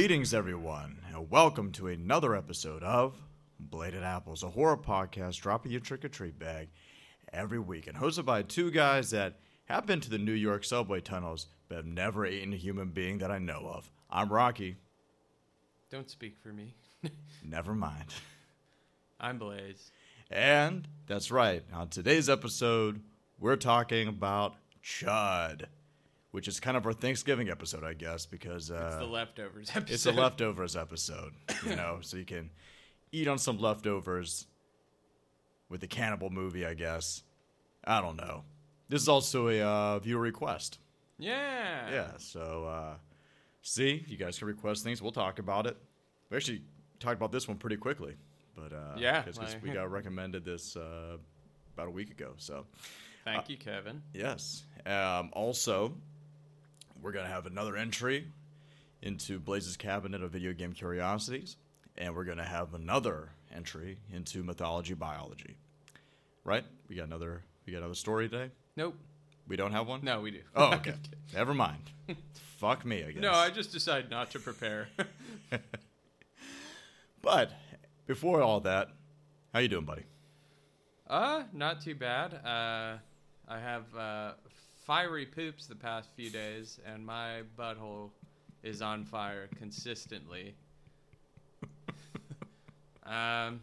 Greetings, everyone, and welcome to another episode of Bladed Apples, a horror podcast dropping your trick or treat bag every week, and hosted by two guys that have been to the New York subway tunnels but have never eaten a human being that I know of. I'm Rocky. Don't speak for me. Never mind. I'm Blaze. And that's right. On today's episode, we're talking about Chud, which is kind of our Thanksgiving episode, I guess, because uh, It's the leftovers episode. it's a leftovers episode, you know, so you can eat on some leftovers with the cannibal movie, I guess. I don't know. This is also a uh, viewer request. Yeah. Yeah, so uh, see, you guys can request things. We'll talk about it. We actually talked about this one pretty quickly, but uh, Yeah, because like- we got recommended this uh, about a week ago. So Thank you, Kevin. yes. Um, also, we're gonna have another entry into Blaze's cabinet of video game curiosities, and we're gonna have another entry into mythology biology. Right? We got another. We got another story today. Nope. We don't have one. No, we do. Oh, okay. Never mind. Fuck me, I guess. no, I just decided not to prepare. But before all that, how you doing, buddy? uh, not too bad. Uh, I have uh, fiery poops the past few days, and my butthole is on fire consistently. um,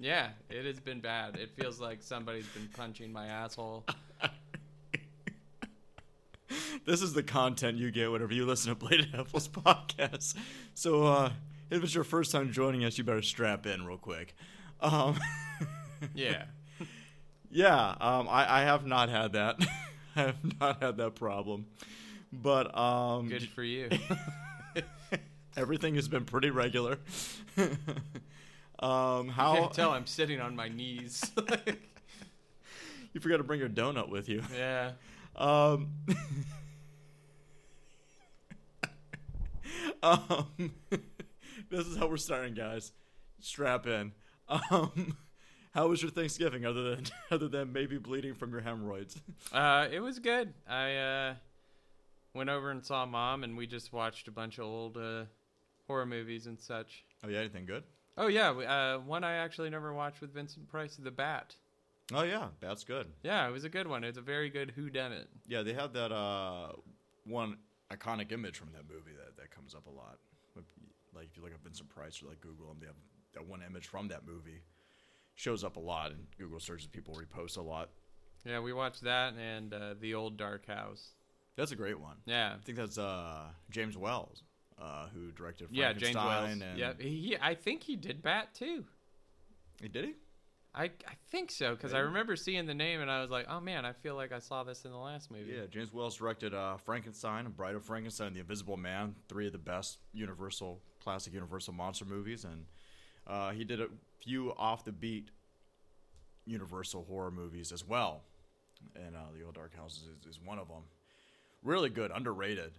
yeah, it has been bad. It feels like somebody's been punching my asshole. This is the content you get whenever you listen to Bladed Apples podcast. So uh, if it's your first time joining us, you better strap in real quick. Um, Yeah. yeah, um, I, I have not had that. I have not had that problem. But um, Good for you. everything has been pretty regular. um, You how can't tell I'm sitting on my knees. you forgot to bring your donut with you? yeah. Um, um, this is how we're starting, guys. Strap in. Um, how was your Thanksgiving, other than other than maybe bleeding from your hemorrhoids? Uh, it was good. I uh, went over and saw mom, and we just watched a bunch of old uh, horror movies and such. Oh yeah, anything good? Oh yeah, uh, one I actually never watched with Vincent Price, The Bat. Oh yeah, that's good. Yeah, it was a good one. It's a very good Who Done It. Yeah, they have that uh one iconic image from that movie that that comes up a lot. Like if you look up Vincent Price or like Google them, they have that one image from that movie shows up a lot, and Google searches people repost a lot. Yeah, we watched that and uh, The Old Dark House. That's a great one. Yeah. I think that's uh, James Wells, uh, who directed Yeah, James Wells. Frankenstein. And Yeah, he, I think he did Bat too. He did he? I, I think so because I remember seeing the name and I was like, oh man, I feel like I saw this in the last movie. Yeah, James Wells directed uh, Frankenstein, Bride of Frankenstein, The Invisible Man, three of the best Universal classic Universal monster movies, and uh, he did a few off the beat Universal horror movies as well. And uh, The Old Dark House is, is one of them. Really good, underrated,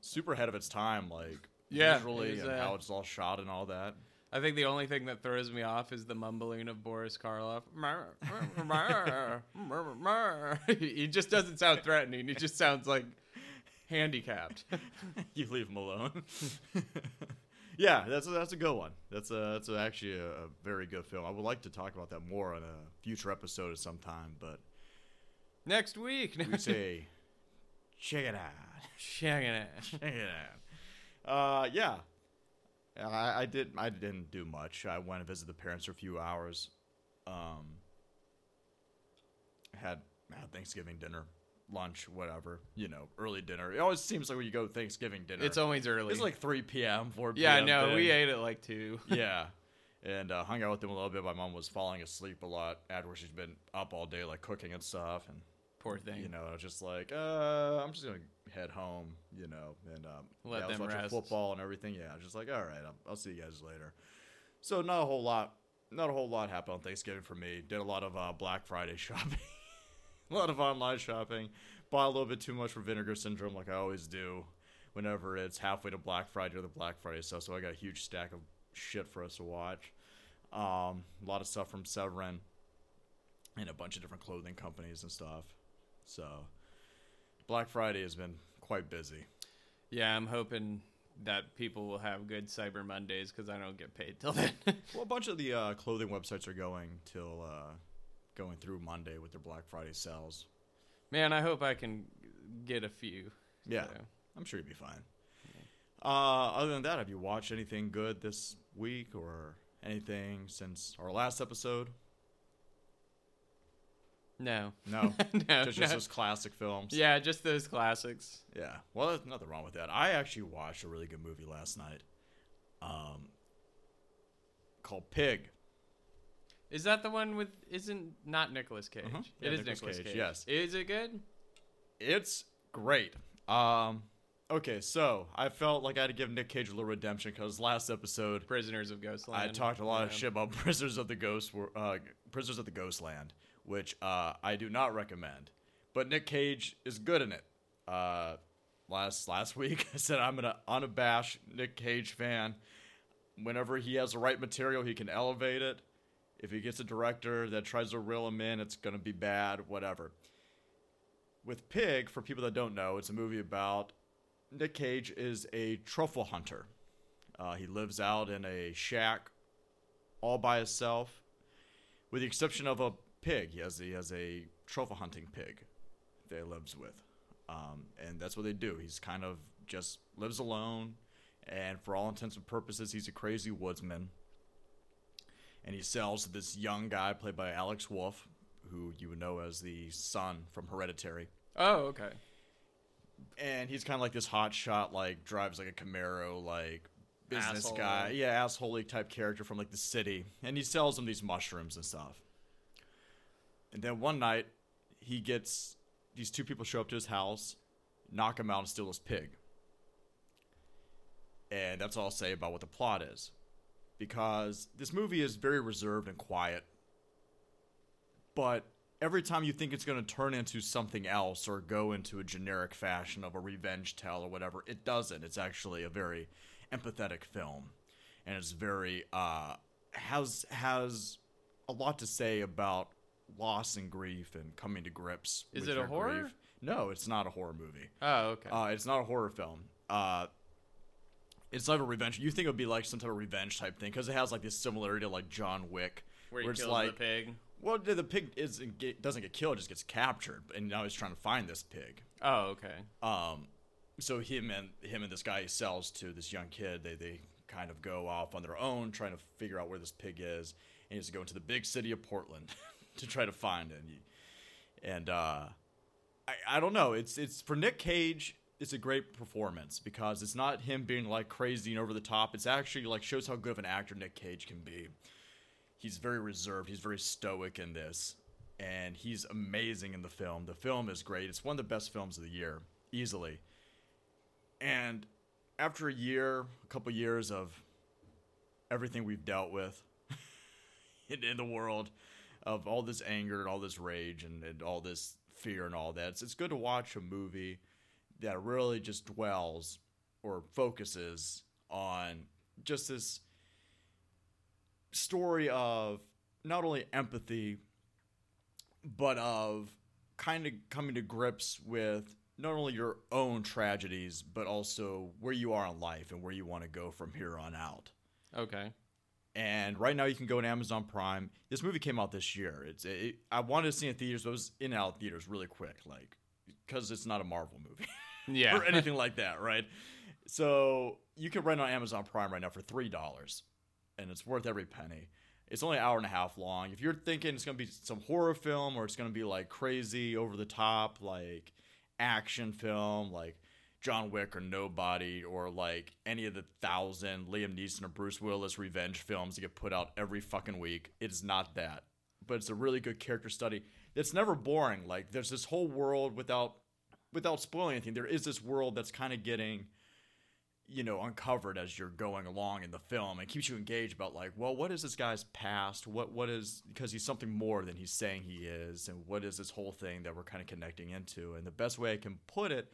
super ahead of its time, like Yeah, visually it and uh, how it's all shot and all that. I think the only thing that throws me off is the mumbling of Boris Karloff. he just doesn't sound threatening. He just sounds like handicapped. you leave him alone. yeah, that's a, that's a good one. That's a, that's a, actually a, a very good film. I would like to talk about that more on a future episode at some time, but Next week. we say check it out. Shagging it. out, Check it out. Uh, yeah. I, I did. I didn't do much. I went and visited the parents for a few hours. Um, had, had Thanksgiving dinner, lunch, whatever. You know, early dinner. It always seems like when you go Thanksgiving dinner, It's always early. It's like 3 p.m., 4 p.m. yeah, no, thing. we ate at like two. yeah. And uh, hung out with them a little bit. My mom was falling asleep a lot afterwards. She's been up all day, like cooking and stuff. And, Poor thing. you know, I was just like, uh, I'm just going to head home, you know. And um, Let yeah, I was watching rest. football and everything. Yeah, I was just like, all right, I'll, I'll see you guys later. So, not a whole lot. Not a whole lot happened on Thanksgiving for me. Did a lot of uh, Black Friday shopping, a lot of online shopping. Bought a little bit too much for Vinegar Syndrome, like I always do whenever it's halfway to Black Friday or the Black Friday stuff. So I got a huge stack of shit for us to watch. Um, a lot of stuff from Severin and a bunch of different clothing companies and stuff. So Black Friday has been quite busy. Yeah, I'm hoping that people will have good Cyber Mondays because I don't get paid till then. Well, a bunch of the uh, clothing websites are going till uh, going through Monday with their Black Friday sales. Man, I hope I can get a few. Yeah, so. I'm sure you'll be fine. Uh, other than that, have you watched anything good this week or anything since our last episode? No. No, no, just, no. just those classic films. Yeah, just those classics. Yeah. Well, there's nothing wrong with that. I actually watched a really good movie last night, um, called Pig. Is that the one with isn't not Nicolas Cage? It Yeah, is Nicolas Nicolas Cage, Cage. yes. Is it good? It's great. Um, okay, so I felt like I had to give Nick Cage a little redemption because last episode Prisoners of Ghostland. I talked a lot of shit about Prisoners of the Ghost, uh, Prisoners of the Ghostland, which uh, I do not recommend. But Nick Cage is good in it. Uh, last last week I said I'm an unabashed Nick Cage fan. Whenever he has the right material, he can elevate it. If he gets a director that tries to reel him in, it's gonna be bad. Whatever. With Pig, for people that don't know, it's a movie about Nick Cage is a truffle hunter. Uh, he lives out in a shack all by himself, with the exception of a pig. He has he has a truffle hunting pig that he lives with, um, and that's what they do. He's kind of just lives alone, and for all intents and purposes, he's a crazy woodsman. And he sells to this young guy played by Alex Wolff, who you would know as the son from Hereditary Oh, okay. and he's kind of like this hot shot, like drives like a Camaro, like business Asshole. guy, yeah, assholey type character from like the city, and he sells him these mushrooms and stuff. And then one night, he gets these two people show up to his house, knock him out, and steal his pig. And that's all I'll say about what the plot is, because this movie is very reserved and quiet. But every time you think it's going to turn into something else or go into a generic fashion of a revenge tale or whatever, it doesn't. It's actually a very empathetic film, and it's very uh, has has a lot to say about loss and grief and coming to grips. Is with it a horror? grief. No, it's not a horror movie. Oh, okay. Uh, it's not a horror film. Uh, it's not a revenge. You think it would be like some type of revenge type thing because it has like this similarity to like John Wick, Where he it's kills like the pig. well, the pig isn't get, doesn't get killed; just gets captured, and now he's trying to find this pig. Oh, okay. Um, so him and him and this guy he sells to this young kid, they they kind of go off on their own, trying to figure out where this pig is, and he has to go into the big city of Portland to try to find it. And, he- and uh, I I don't know. It's it's for Nick Cage. It's a great performance because it's not him being like crazy and over the top. It's actually like shows how good of an actor Nick Cage can be he's very reserved. He's very stoic in this, and he's amazing in the film. The film is great. It's one of the best films of the year, easily. And after a year, a couple years of everything we've dealt with in, in the world, of all this anger and all this rage and, and all this fear and all that, it's, it's good to watch a movie that really just dwells or focuses on just this story of not only empathy, but of kind of coming to grips with not only your own tragedies, but also where you are in life and where you want to go from here on out. Okay. And right now, you can go to Amazon Prime. This movie came out this year. It's it, I wanted to see it in theaters, but it was in out theaters really quick, like because it's not a Marvel movie Yeah. or anything like that, right? So you can rent on Amazon Prime right now for three dollars, and it's worth every penny. It's only an hour and a half long. If you're thinking it's gonna be some horror film or it's gonna be like crazy, over the top, like action film, like John Wick or Nobody, or like any of the thousand Liam Neeson or Bruce Willis revenge films that get put out every fucking week, it's not that. But it's a really good character study. It's never boring. Like there's this whole world without without spoiling anything, there is this world that's kind of getting, you know, uncovered as you're going along in the film and keeps you engaged about like, well, what is this guy's past? What what is because he's something more than he's saying he is, and what is this whole thing that we're kind of connecting into? And the best way I can put it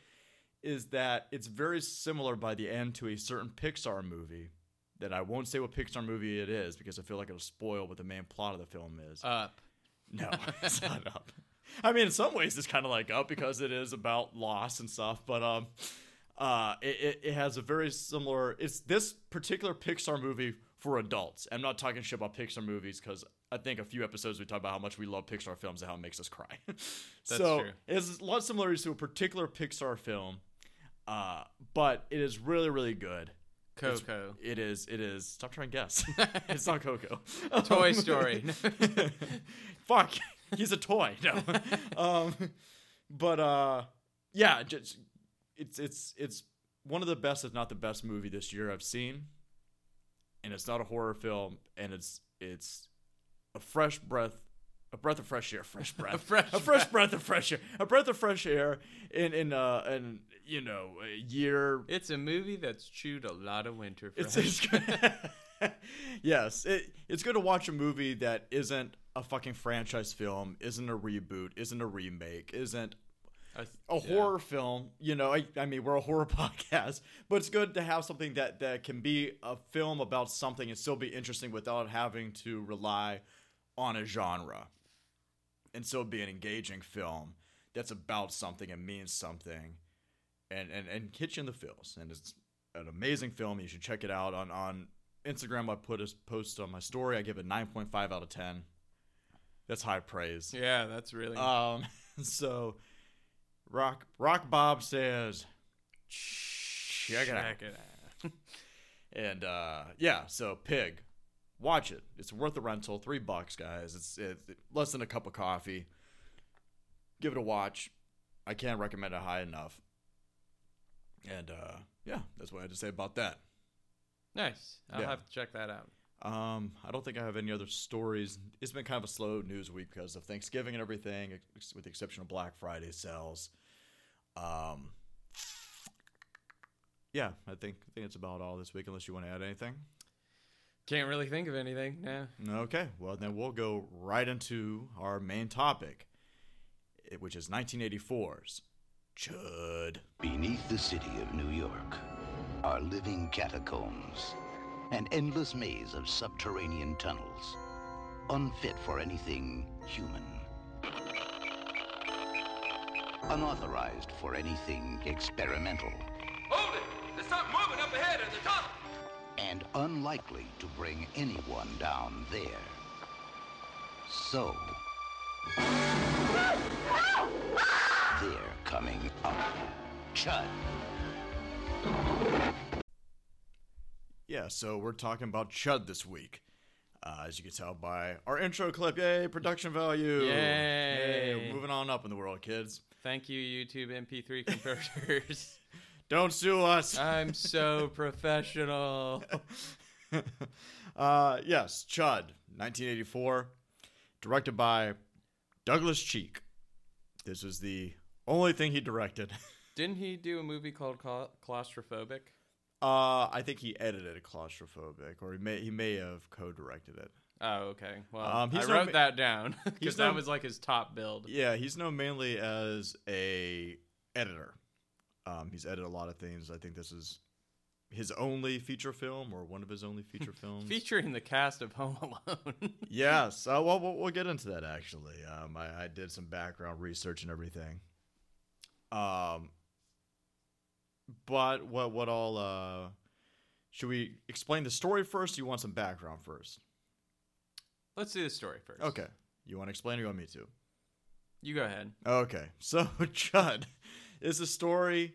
is that it's very similar by the end to a certain Pixar movie. That I won't say what Pixar movie it is because I feel like it'll spoil what the main plot of the film is. Up. No, it's not up. I mean, in some ways, it's kind of like up because it is about loss and stuff. But um, Uh, it, it, has a very similar. It's this particular Pixar movie for adults. I'm not talking shit about Pixar movies because I think a few episodes we talked about how much we love Pixar films and how it makes us cry. so true. it has a lot of similarities to a particular Pixar film, uh, but it is really really good. It's- Coco. It is. It is. Stop trying to guess. it's not Coco. Toy Story. Fuck. He's a toy. No. um, but uh, yeah. Just it's it's it's one of the best, if not the best, movie this year I've seen. And it's not a horror film, and it's it's a fresh breath. A breath of fresh air, fresh breath, a fresh a fresh breath of fresh air, a breath of fresh air in in uh in you know a year It's a movie that's chewed a lot of winter. it's, fresh. it's good. yes, it, it's good to watch a movie that isn't a fucking franchise film, isn't a reboot, isn't a remake, isn't a yeah. horror film. You know, I, I mean, we're a horror podcast, but it's good to have something that that can be a film about something and still be interesting without having to rely on a genre, and still be an engaging film that's about something and means something, and and and in the feels. And it's an amazing film. You should check it out on on Instagram. I put a post on my story. I give it nine point five out of ten. That's high praise. Yeah, that's really. Um, so Rock Rock Bob says, check it out. It out. And uh, yeah, so Pig, watch it. It's worth the rental. Three bucks, guys. It's, it's less than a cup of coffee. Give it a watch. I can't recommend it high enough. And uh, yeah, that's what I had to say about that. Nice. I'll Yeah. have to check that out. Um, I don't think I have any other stories. It's been kind of a slow news week because of Thanksgiving and everything, ex- with the exception of Black Friday sales. Um, yeah, I think I think it's about all this week. Unless you want to add anything. Can't really think of anything. No. Okay, well then we'll go right into our main topic, eh, which is 1984's Chud. Beneath the city of New York are living catacombs, an endless maze of subterranean tunnels, unfit for anything human. Unauthorized for anything experimental, Hold it! There's something moving up ahead at the top! and unlikely to bring anyone down there. So, they're coming up. Chud. Yeah, so we're talking about Chud this week. Uh, as you can tell by our intro clip, yay, production value. Yay. moving on up in the world, kids. Thank you, YouTube MP3 converters. Don't sue us. I'm so professional. uh, yes, Chud, 1984, directed by Douglas Cheek. This was the only thing he directed. Didn't he do a movie called Cla- Claustrophobic? Uh, I think he edited a Claustrophobic, or he may he may have co-directed it. Oh, okay. Well, Um, he's I wrote that down because no- that was like his top build. Yeah, he's known mainly as a editor. Um, he's edited a lot of things. I think this is his only feature film, or one of his only feature films. Featuring the cast of Home Alone. Yes. Uh, well, we'll, we'll get into that actually. Um, I, I did some background research and everything. Um, but what what all uh, should we explain the story first? Or you want some background first? Let's do the story first. Okay. You want to explain or you want me to? You go ahead. Okay. So Chud is a story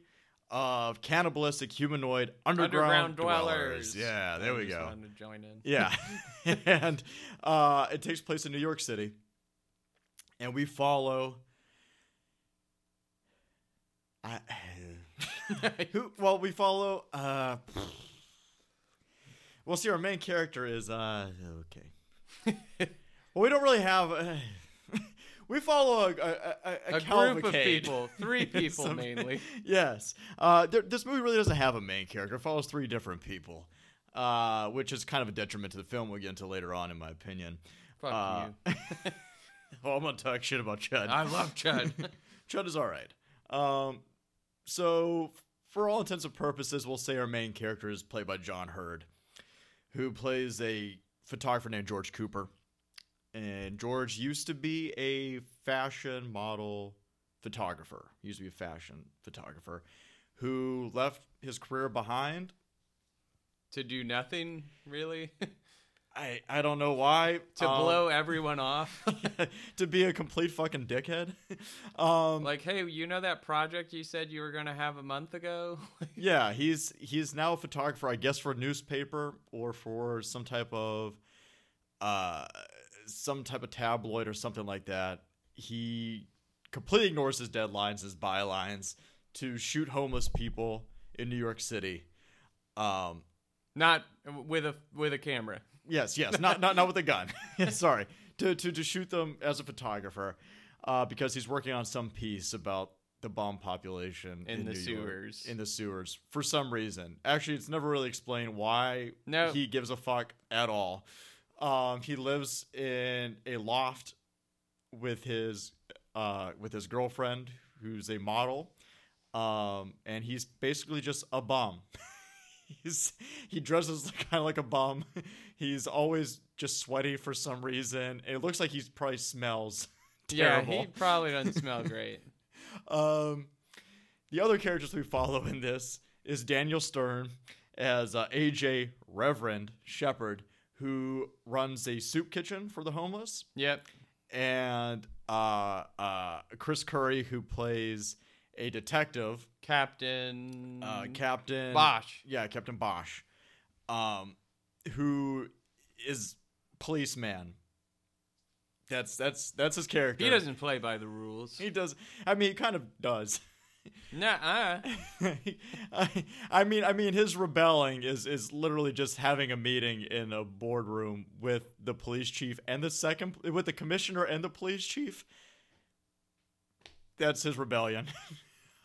of cannibalistic humanoid underground, Underground dwellers. Yeah, there I we go. wanted to join in. Yeah. and uh, it takes place in New York City. And we follow. I, who? Well, we follow. Uh, well, see, our main character is. Uh, okay. well, we don't really have. Uh, we follow a, a, a, a, A group of people, three people Some- mainly. yes. Uh, there, this movie really doesn't have a main character. It follows three different people, uh, which is kind of a detriment to the film. We'll get into later on, in my opinion. Fuck Uh, you. well, I'm gonna talk shit about Chud. I love Chud. Chud is all right. Um, so for all intents and purposes, we'll say our main character is played by John Heard, who plays a photographer named George Cooper. And George used to be a fashion model photographer. He used to be a fashion photographer who left his career behind. To do nothing, really? I I don't know why to um, blow everyone off? to be a complete fucking dickhead. um, like, hey, you know that project you said you were going to have a month ago? yeah, he's he's now a photographer, I guess, for a newspaper or for some type of uh some type of tabloid or something like that. He completely ignores his deadlines, his bylines to shoot homeless people in New York City. Um, Not with a with a camera. Yes, yes, not not not with a gun. Sorry, to, to to shoot them as a photographer, uh, because he's working on some piece about the bomb population In the New York- sewers. in the sewers for some reason. Actually, it's never really explained why No. he gives a fuck at all. Um, he lives in a loft with his uh, with his girlfriend, who's a model, um, and he's basically just a bum. he's he dresses kind of like a bum. He's always just sweaty for some reason. It looks like he probably smells terrible. Yeah, he probably doesn't smell great. Um, the other characters we follow in this is Daniel Stern as uh, AJ Reverend Shepherd, who runs a soup kitchen for the homeless, Yep. and uh, uh, Chris Curry, who plays a detective, Captain uh, Captain Bosch. Yeah, Captain Bosch, um, who is policeman. That's that's that's his character. He doesn't play by the rules. He does. I mean, he kind of does. Nuh-uh. I, I mean, I mean, his rebelling is is literally just having a meeting in a boardroom with the police chief and the second with the commissioner and the police chief. That's his rebellion.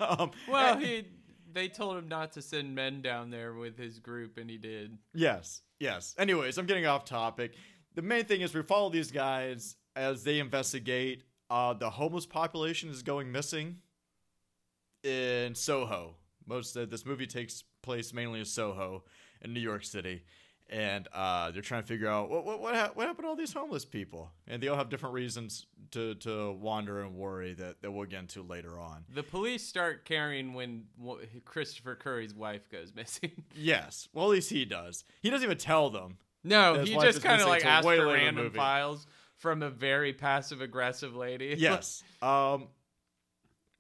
um, Well, and- he they told him not to send men down there with his group, and he did. Yes, yes. Anyways, I'm getting off topic. The main thing is we follow these guys as they investigate. Uh, the homeless population is going missing in Soho. Most of this movie takes place mainly in Soho in New York City, and uh, they're trying to figure out what what what, ha- what happened to all these homeless people, and they all have different reasons to to wander and worry that that we'll get into later on. The police start caring when Christopher Curry's wife goes missing. Yes, well at least he does. He doesn't even tell them. no, he just kind of like asks for random files from a very passive aggressive lady. Yes. um,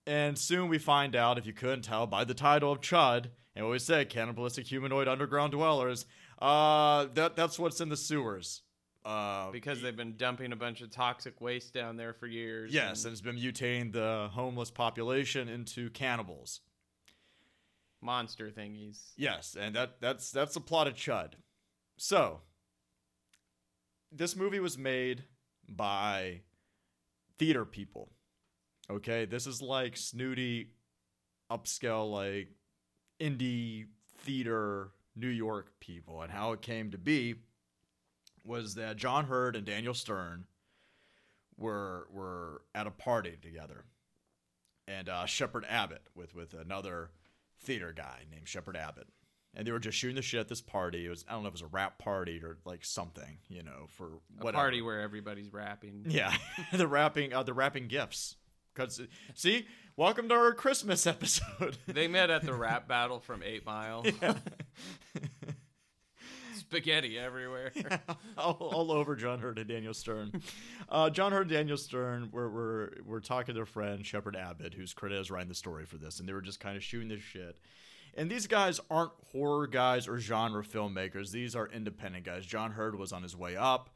and soon we find out, if you couldn't tell by the title of Chud, and what we said, cannibalistic humanoid underground dwellers. Uh, that that's what's in the sewers. Uh, because they've been dumping a bunch of toxic waste down there for years. yes, and and it's been mutating the homeless population into cannibals. monster thingies. Yes, and that that's that's the plot of Chud. So, this movie was made by theater people. Okay, this is like snooty, upscale, like indie theater New York people, and how it came to be was that John Heard and Daniel Stern were were at a party together, and uh, Shepard Abbott with with another theater guy named Shepard Abbott, and they were just shooting the shit at this party. It was I don't know if it was a rap party or like something, you know, for A whatever. party where everybody's rapping. Yeah, the rapping, uh, the rapping gifts. Cause see, welcome to our Christmas episode. They met at the rap battle from Eight Mile. Yeah. Spaghetti everywhere. all, all over John Heard and Daniel Stern. Uh, John Heard and Daniel Stern were, were, were talking to their friend Shepard Abbott, whose credit is writing the story for this, and they were just kind of shooting this shit. And these guys aren't horror guys or genre filmmakers. These are independent guys. John Heard was on his way up.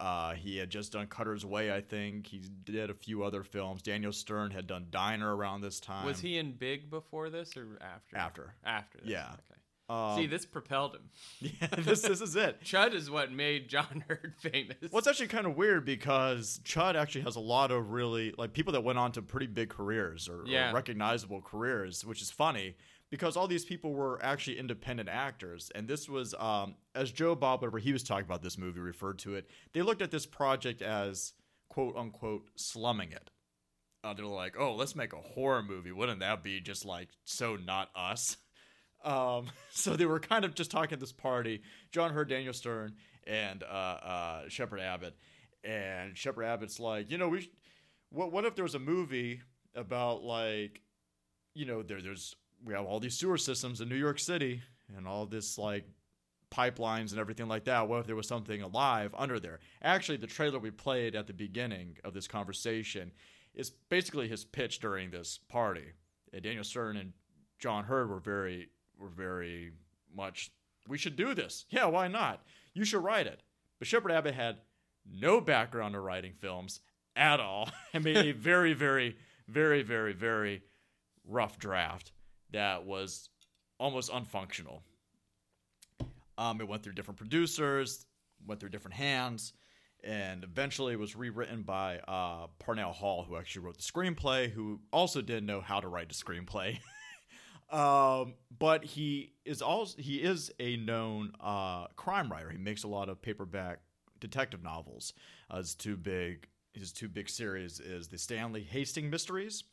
Uh, he had just done Cutter's Way, I think. He did a few other films. Daniel Stern had done Diner around this time. Was he in Big before this or after? After. After this. Yeah. Okay. Um, See, this propelled him. yeah, this, this is it. Chud is what made John Heard famous. Well, it's actually kind of weird because Chud actually has a lot of really like people that went on to pretty big careers or, or recognizable careers, which is funny because all these people were actually independent actors. And this was, um, as Joe Bob, whenever he was talking about this movie, referred to it, they looked at this project as quote unquote slumming it. Uh, they're like, oh, let's make a horror movie. Wouldn't that be just like so not us? Um, so they were kind of just talking at this party. John Heard Daniel Stern and uh, uh, Shepard Abbott, and Shepard Abbott's like, you know, we, sh- what what if there was a movie about like, you know, there there's we have all these sewer systems in New York City and all this like pipelines and everything like that. What if there was something alive under there? Actually, the trailer we played at the beginning of this conversation is basically his pitch during this party. And Daniel Stern and John Heard were very were very much we should do this. Yeah, why not? You should write it. But Shepard Abbott had no background in writing films at all and made a very, very, very, very, very rough draft that was almost unfunctional. Um, it went through different producers, went through different hands, and eventually it was rewritten by uh, Parnell Hall, who actually wrote the screenplay, who also didn't know how to write a screenplay. um, but he is also he is a known uh, crime writer. He makes a lot of paperback detective novels. Uh, his two big his two big series is the Stanley Hastings mysteries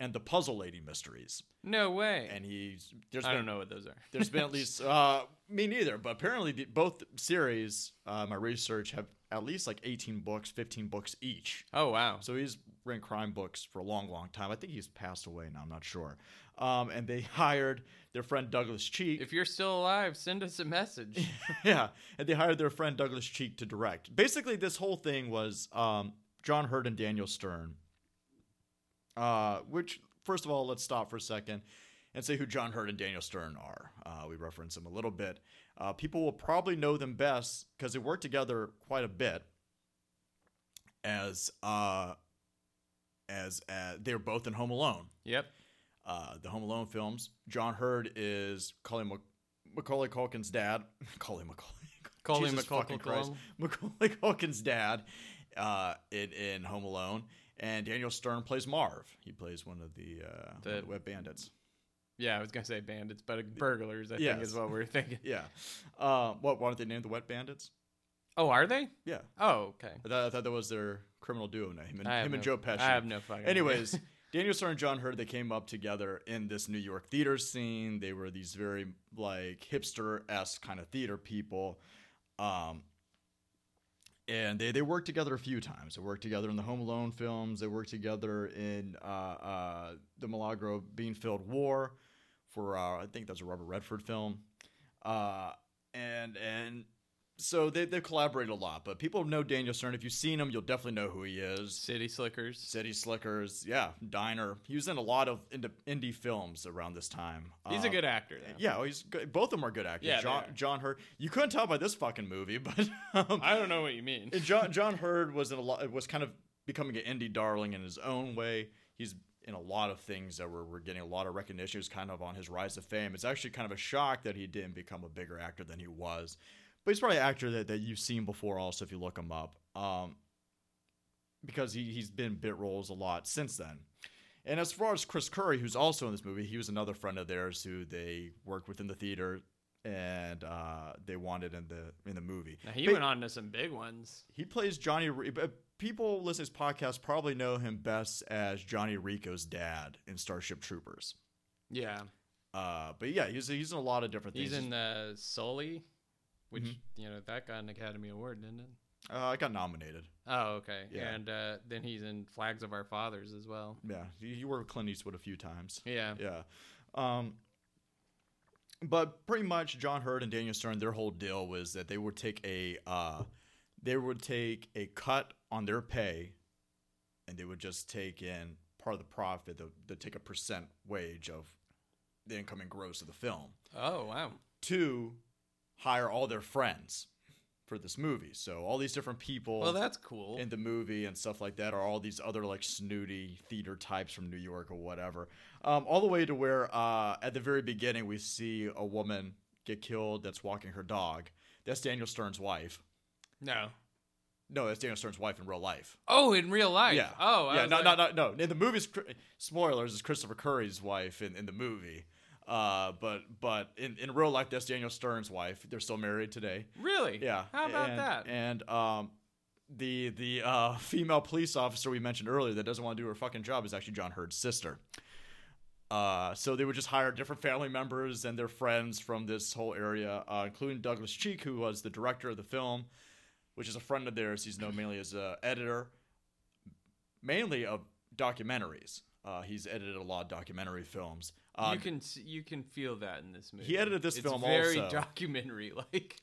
and the Puzzle Lady mysteries. No way. And he's there's I been, don't know what those are. there's been at least uh, me neither, but apparently the, both series, uh, my research have at least like 18 books, 15 books each. oh wow. So he's written crime books for a long, long time. I think he's passed away now. I'm not sure. Um, and they hired their friend Douglas Cheek. If you're still alive, send us a message. yeah, and they hired their friend Douglas Cheek to direct. Basically, this whole thing was um, John Heard and Daniel Stern. Uh, which, first of all, let's stop for a second and say who John Heard and Daniel Stern are. Uh, we reference them a little bit. Uh, people will probably know them best because they worked together quite a bit. As uh, as uh, they were both in Home Alone yep. uh, the Home Alone films. John Heard is Macaulay, Mac- Macaulay Culkin's dad. Macaulay Macaulay. Jesus Macaulay fucking Christ. Macaulay Culkin's dad uh, in, in Home Alone. And Daniel Stern plays Marv. He plays one of the, uh, The- the wet bandits. Yeah, I was gonna say bandits, but burglars. I think is what we are thinking. Yeah. Uh, what? Why don't they name the Wet Bandits? Oh, are they? Yeah. Oh, okay. I thought, I thought that was their criminal duo name. Him and, him and Joe Pesci. I have no fucking. Anyways, Daniel Stern and John Heard, they came up together in this New York theater scene. They were these very like hipster esque kind of theater people. Um, and they, they worked together a few times. They worked together in the Home Alone films. They worked together in uh, uh, the Milagro Beanfield War for uh, I think that's a Robert Redford film. Uh, and and so they they collaborated a lot. But people know Daniel Stern. If you've seen him, you'll definitely know who he is. City Slickers. City Slickers, yeah, Diner. He was in a lot of indie, indie films around this time. He's a Uh, good actor. Though. Yeah, he's good. both of them are good actors. Yeah, John. John Heard. You couldn't tell by this fucking movie, but um, I don't know what you mean. John John Heard was in a lot was kind of becoming an indie darling in his own way. He's in a lot of things that were, were getting a lot of recognition. He was kind of on his rise to fame. It's actually kind of a shock that he didn't become a bigger actor than he was. But he's probably an actor that, that you've seen before also if you look him up. Um, because he, he's been bit roles a lot since then. And as far as Chris Curry, who's also in this movie, he was another friend of theirs who they worked with in the theater and uh, they wanted in the in the movie. Now, he Ba- went on to some big ones. he plays Johnny. But People listening to this podcast probably know him best as Johnny Rico's dad in Starship Troopers. Yeah, Uh, but yeah, he's he's in a lot of different things. he's in uh, Sully, which Mhm. you know that got an Academy Award, didn't it? Uh, I got nominated. Oh, okay. Yeah. And uh, then he's in Flags of Our Fathers as well. Yeah, he, he worked with Clint Eastwood a few times. Yeah. Yeah. Um, but pretty much John Heard and Daniel Stern, their whole deal was that they would take a uh, they would take a cut on their pay, and they would just take in part of the profit. They would take a percent wage of the incoming gross of the film Oh wow. to hire all their friends for this movie. So all these different people Well, that's cool. in the movie and stuff like that are all these other like snooty theater types from New York or whatever. Um, all the way to where uh, at the very beginning we see a woman get killed that's walking her dog. That's Daniel Stern's wife. no. No, that's Daniel Stern's wife in real life. Oh, in real life. Yeah. Oh, I yeah. No, like- no, no, no. In the movie's spoilers is Christopher Curry's wife in, in the movie. Uh, but but in, in real life, that's Daniel Stern's wife. They're still married today. Really? Yeah. How about and, that? And um, the the uh, female police officer we mentioned earlier that doesn't want to do her fucking job is actually John Heard's sister. Uh, so they would just hire different family members and their friends from this whole area, uh, including Douglas Cheek, who was the director of the film, which is a friend of theirs. He's known mainly as an editor, mainly of documentaries. Uh, he's edited a lot of documentary films. Uh, you can you can feel that in this movie. He edited this it's film very also. documentary like.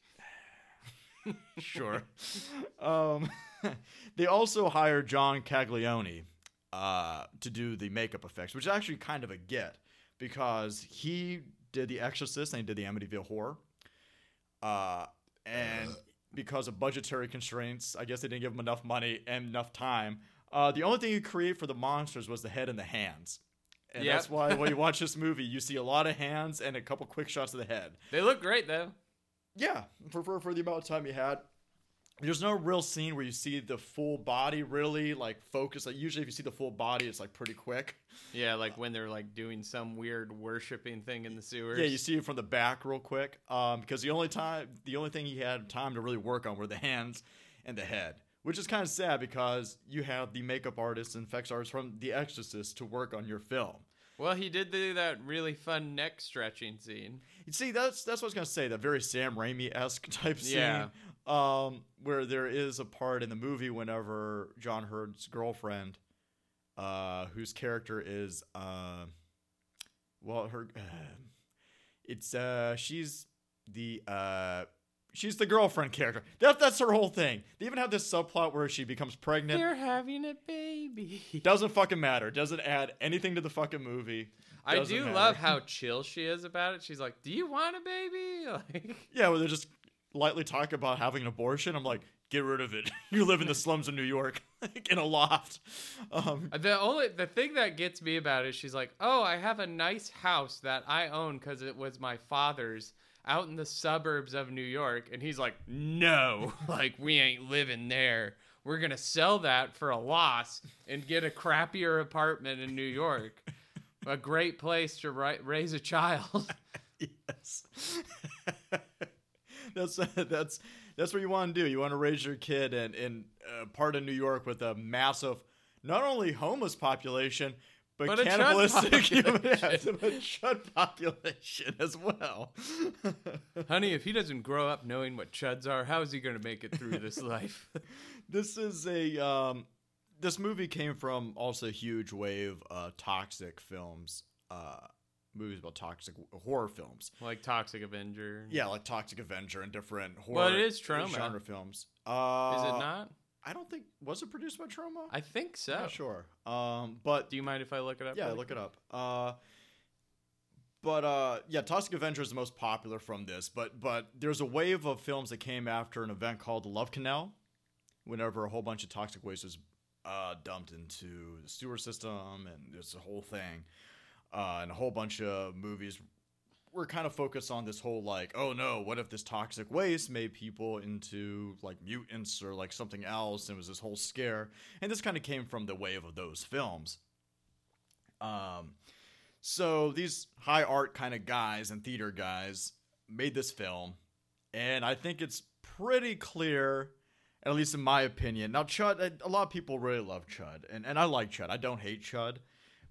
sure. um, they also hired John Caglione uh, to do the makeup effects, which is actually kind of a get because he did The Exorcist and he did the Amityville Horror. Uh, and because of budgetary constraints, I guess they didn't give him enough money and enough time. Uh, the only thing he created for the monsters was the head and the hands. And Yep. that's why when you watch this movie, you see a lot of hands and a couple quick shots of the head. They look great though. Yeah, for, for for the amount of time you had. There's no real scene where you see the full body really like focus. Like usually, if you see the full body, it's like pretty quick. Yeah, like when they're like doing some weird worshiping thing in the sewers. Yeah, you see it from the back real quick. Um, because the only time, the only thing he had time to really work on were the hands and the head, which is kind of sad because you have the makeup artists and effects artists from The Exorcist to work on your film. Well, he did do that really fun neck stretching scene. You see, that's that's what I was gonna say. That very Sam Raimi esque type scene. Yeah. Um, where there is a part in the movie whenever John Heard's girlfriend, uh, whose character is uh, well, her, uh, it's uh, she's the uh. She's the girlfriend character. That, that's her whole thing. They even have this subplot where she becomes pregnant. They're having a baby. Doesn't fucking matter. Doesn't add anything to the fucking movie. I Doesn't do matter. love how chill she is about it. She's like, "Do you want a baby?" Like, Yeah, where they're just lightly talk about having an abortion. I'm like, get rid of it. you live in the slums of New York, like in a loft. Um, the only the thing that gets me about it is she's like, "Oh, I have a nice house that I own because it was my father's out in the suburbs of New York," and he's like, "No, like we ain't living there. We're gonna sell that for a loss and get a crappier apartment in New York." A great place to ri- raise a child. yes, that's that's that's what you want to do. You want to raise your kid in in a part of New York with a massive, not only homeless population. But, But a chud cannibalistic human, population. yes, a chud population as well. Honey, if he doesn't grow up knowing what chuds are, how is he going to make it through this life? this is a um this movie came from also a huge wave of toxic films uh movies about toxic horror films like Toxic Avenger. yeah like toxic avenger and different horror Well, it is Troma. genre films uh Is it not? I don't think was it produced by Troma? I think so. not sure um but Do you mind if I look it up? yeah look it up uh but uh yeah toxic avenger is the most popular from this but but there's a wave of films that came after an event called the love canal whenever a whole bunch of toxic waste was uh, dumped into the sewer system and there's a whole thing uh, and a whole bunch of movies were kind of focused on this whole like oh no what if this toxic waste made people into like mutants or like something else and it was this whole scare and this kind of came from the wave of those films um so these high art kind of guys and theater guys made this film, and I think it's pretty clear, at least in my opinion. Now, Chud, a lot of people really love Chud, and, and I like Chud. I don't hate Chud,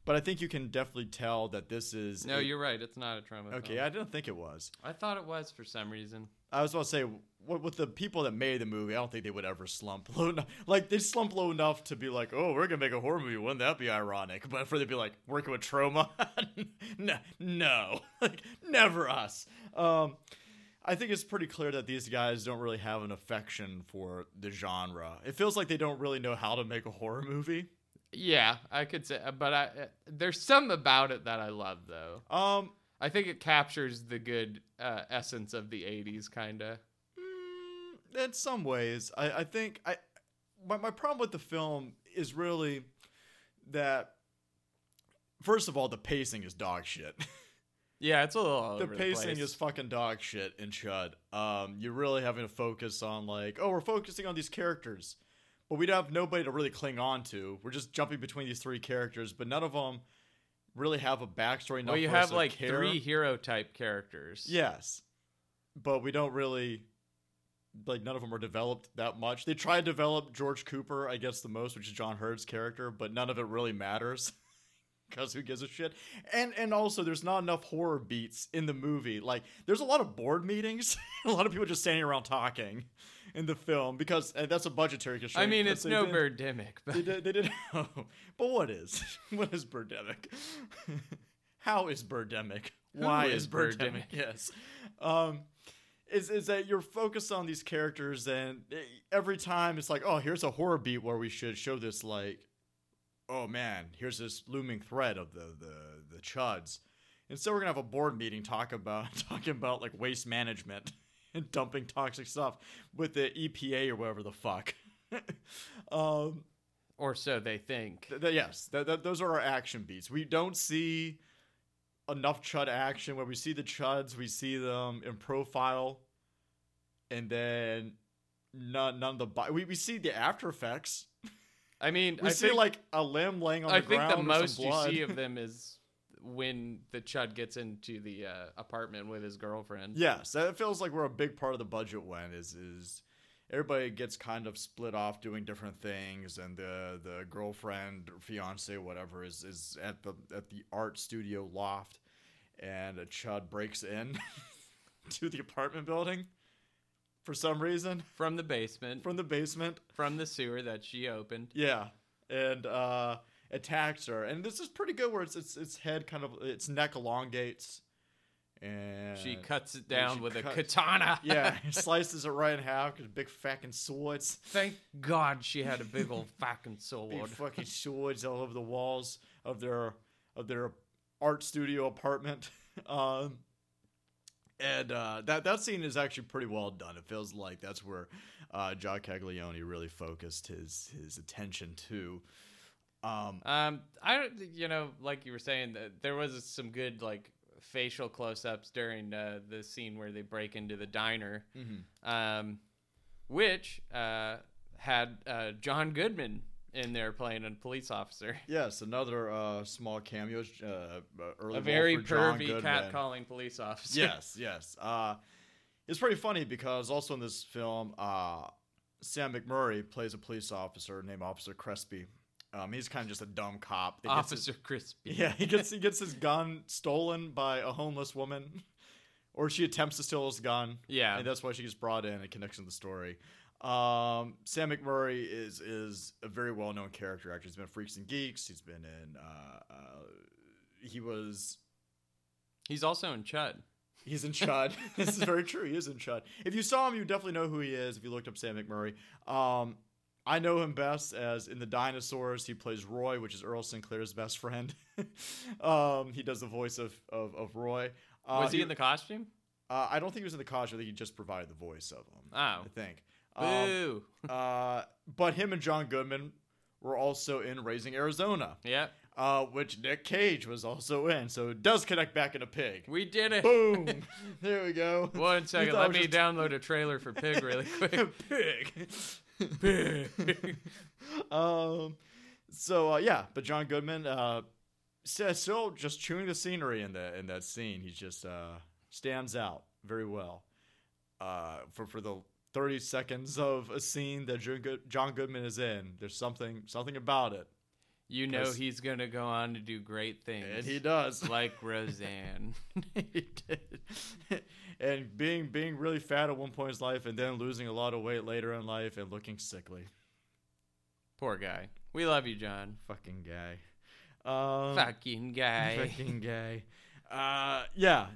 but I think you can definitely tell that this is. No, a- you're right. It's not a Troma. okay. film. I didn't think it was. I thought it was for some reason. I was about to say, with, with the people that made the movie, I don't think they would ever slump low enough. Like they slump low enough to be like, "Oh, we're gonna make a horror movie." Wouldn't that be ironic? But for them to be like working with Troma, no, no, like never us. Um, I think it's pretty clear that these guys don't really have an affection for the genre. It feels like they don't really know how to make a horror movie. Yeah, I could say, but I, uh, there's some about it that I love though. Um, I think it captures the good uh, essence of the '80s, kind of. Mm, in some ways, I, I think I my, my problem with the film is really that first of all, the pacing is dog shit. Yeah, it's a little the pacing the is fucking dog shit in Chud. Um, you're really having to focus on like, oh, we're focusing on these characters, but we don't have nobody to really cling on to. We're just jumping between these three characters, but none of them really have a backstory. well, you have like care. three hero type characters. Yes, but we don't really like none of them are developed that much. They try to develop George Cooper, I guess, the most, which is John Heard's character, but none of it really matters because who gives a shit? And and also, there's not enough horror beats in the movie. Like, there's a lot of board meetings, a lot of people just standing around talking, in the film because and that's a budgetary constraint. I mean, it's no didn't- Birdemic, but They did. They did. Oh, but what is? What is Birdemic? How is Birdemic? Why is is Birdemic? Birdemic? Yes. Um, is is that you're focused on these characters and every time it's like, oh, here's a horror beat where we should show this like, oh man, here's this looming threat of the the the chuds. Instead, we're gonna have a board meeting talk about talking about like waste management and dumping toxic stuff with the EPA or whatever the fuck. um, or so they think. Th- th- yes, th- th- those are our action beats. We don't see enough chud action. where we see the chuds, we see them in profile, and then none none of the bo- we we see the after effects. I mean, We I see think, like a limb laying on I the ground. the with some most you see of them is when the chud gets into the uh, apartment with his girlfriend. Yes, that feels like we're a big part of the budget. When is is everybody gets kind of split off doing different things, and the the girlfriend, or fiance, whatever, is is at the at the art studio loft, and a chud breaks in to the apartment building for some reason From the basement, from the basement. from the sewer that she opened. Yeah, and uh, attacks her, and this is pretty good. Where it's its its head kind of its neck elongates. And She cuts it down with a katana. yeah, slices it right in half because big fucking swords. Thank God she had a big old fucking Big sword. fucking swords all over the walls of their of their art studio apartment. Um, and uh, that that scene is actually pretty well done. It feels like that's where uh, John Caglione really focused his his attention to. Um, Um, I don't, you know, like you were saying, that there was some good like facial close-ups during uh, the scene where they break into the diner, um, which uh, had uh, John Goodman in there playing a police officer, yes, another uh, small cameo. Uh, early a very pervy cat-calling police officer. yes, yes. Uh, it's pretty funny because also in this film, uh, Sam McMurray plays a police officer named Officer Crespi. Um, he's kind of just a dumb cop. that gets his- Officer Crispy. yeah, he gets he gets his gun stolen by a homeless woman, or she attempts to steal his gun. Yeah. and that's why she gets brought in and connects to the story. Um, Sam McMurray is is a very well known character actor. He's been in Freaks and Geeks. He's been in. Uh, uh, he was He's also in Chud. He's in Chud. this is very true. He is in Chud. If you saw him, you definitely know who he is. If you looked up Sam McMurray, um, I know him best as in the Dinosaurs. He plays Roy, which is Earl Sinclair's best friend. um, he does the voice of of, of Roy. Uh, Was he in the costume? Uh, I don't think he was in the costume. I think he just provided the voice of him. Oh. I think. Um, Boo. uh, but him and John Goodman were also in Raising Arizona, yep. uh, which Nick Cage was also in. So it does connect back into Pig. We did it. Boom! there we go. One second. Let me was download a trailer for Pig really quick. Pig. Um, so uh, yeah, but John Goodman, uh, still just chewing the scenery in that in that scene. He just uh, stands out very well. Uh, for for the thirty seconds of a scene that John Goodman is in, there's something something about it, You know he's gonna go on to do great things. and he does. like Roseanne. he did. and being being really fat at one point in his life, and then losing a lot of weight later in life, and looking sickly. Poor guy. We love you, John. Fucking guy. Um, Fucking guy. Fucking guy. Uh, yeah.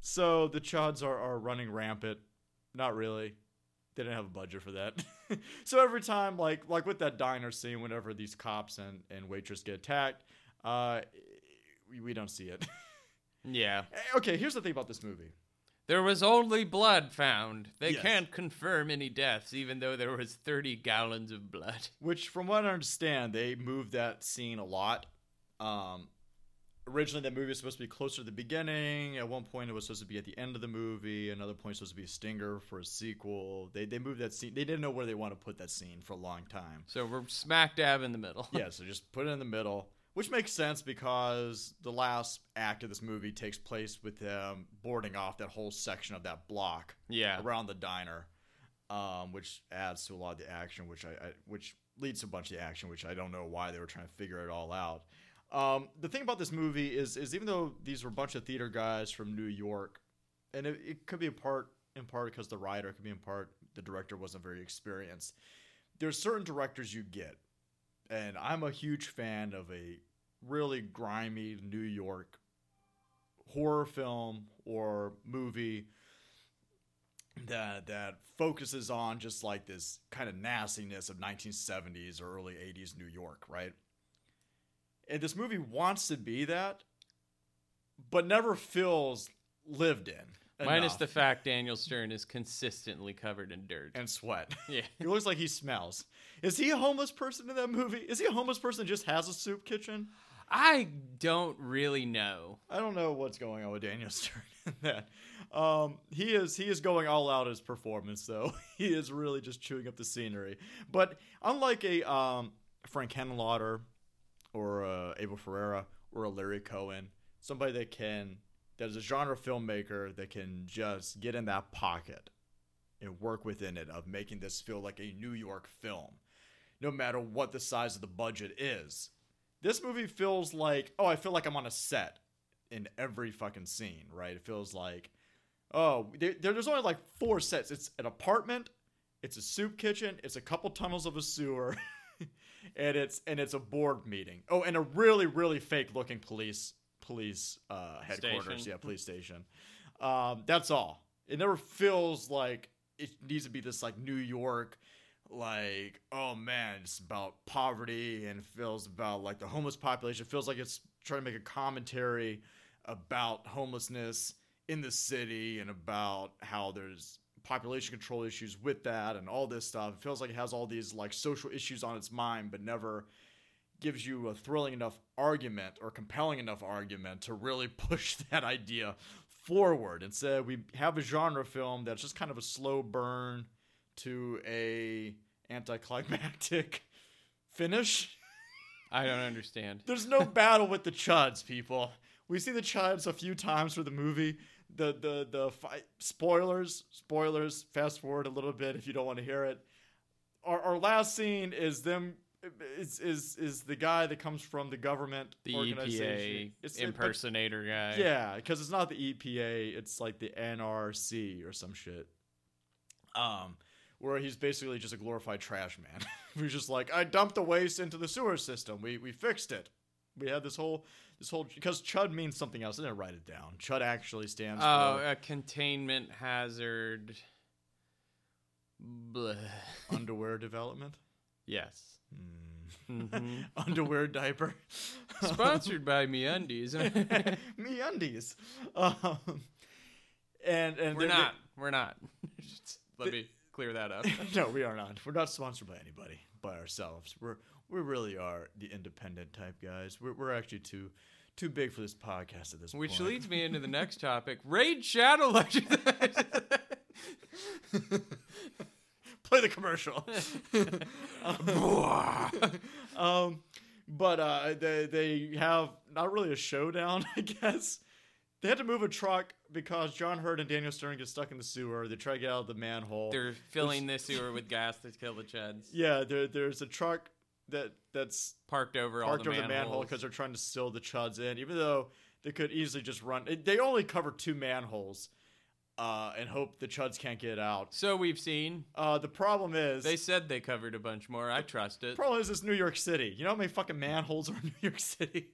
So the Chuds are, are running rampant. Not really. They didn't have a budget for that. so every time, like like with that diner scene, whenever these cops and, and waitress get attacked, uh, we, we don't see it. Yeah. okay, here's the thing about this movie. There was only blood found. They Yes. can't confirm any deaths, even though there was 30 gallons of blood. Which, from what I understand, they moved that scene a lot. Um, originally, that movie was supposed to be closer to the beginning. At one point, it was supposed to be at the end of the movie. Another point, it was supposed to be a stinger for a sequel. They they moved that scene. They didn't know where they want to put that scene for a long time. So we're smack dab in the middle. yeah, so just put it in the middle, which makes sense because the last act of this movie takes place with them boarding off that whole section of that block Yeah. around the diner, um, which adds to a lot of the action, which I, I which leads to a bunch of the action, which I don't know why they were trying to figure it all out. Um, the thing about this movie is is even though these were a bunch of theater guys from New York, and it, it could be a part in part because the writer, it could be in part the director wasn't very experienced. There's certain directors you get, and I'm a huge fan of a really grimy New York horror film or movie that that focuses on just like this kind of nastiness of 1970s or early 80s New York, right? And this movie wants to be that, but never feels lived in. Minus enough. the fact Daniel Stern is consistently covered in dirt. and sweat. Yeah. he looks like he smells. Is he a homeless person in that movie? Is he a homeless person that just has a soup kitchen? I don't really know. I don't know what's going on with Daniel Stern in that. Um, he is he is going all out his performance though. he is really just chewing up the scenery. But unlike a um, Frank Henenlotter or uh, Abel Ferrara or a Larry Cohen, somebody that can that is a genre filmmaker that can just get in that pocket and work within it of making this feel like a New York film, no matter what the size of the budget is. This movie feels like, oh, I feel like I'm on a set in every fucking scene, right? It feels like, oh, there, there's only like four sets. It's an apartment, it's a soup kitchen, it's a couple tunnels of a sewer, and it's and it's a board meeting. Oh, and a really really fake looking police police uh, headquarters, Station. yeah, police station. Um, that's all. It never feels like it needs to be this like New York like oh man it's about poverty and feels about like the homeless population it feels like it's trying to make a commentary about homelessness in the city and about how there's population control issues with that and all this stuff it feels like it has all these like social issues on its mind but never gives you a thrilling enough argument or compelling enough argument to really push that idea forward instead we have a genre film that's just kind of a slow burn to a anticlimactic finish. I don't understand. There's no battle with the chuds, people. We see the chuds a few times for the movie. The the the fight spoilers, spoilers. Fast forward a little bit if you don't want to hear it. Our, our last scene is them is is is the guy that comes from the government The organization. EPA It's- it- but- impersonator guy. yeah, because it's not the EPA, it's like the NRC or some shit. Um, where he's basically just a glorified trash man. He's just like, I dumped the waste into the sewer system. We we fixed it. We had this whole this whole because Chud means something else. I didn't write it down. Chud actually stands Oh, for a containment hazard. Bleh. underwear development, Yes. Hmm. Mhm. underwear diaper. Sponsored by MeUndies. Me undies. Um, and and We're they- not. We're not. Let me clear that up. no, we are not. We're not sponsored by anybody, by ourselves. We're we really are the independent type guys. We're we're actually too too big for this podcast at this Which point. Which leads me into the next topic: Raid Shadow Legends. play the commercial. um, but uh, they they have not really a showdown, I guess. They had to move a truck because John Heard and Daniel Stern get stuck in the sewer. They try to get out of the manhole. They're filling the sewer with gas to kill the chuds. yeah, there there's a truck that that's Parked over all parked the over the manhole because they're trying to seal the chuds in, even though they could easily just run. They only cover two manholes, uh, and hope the chuds can't get out. so we've seen. Uh, the problem is They said they covered a bunch more. I trust it. problem is it's New York City. You know how many fucking manholes are in New York City?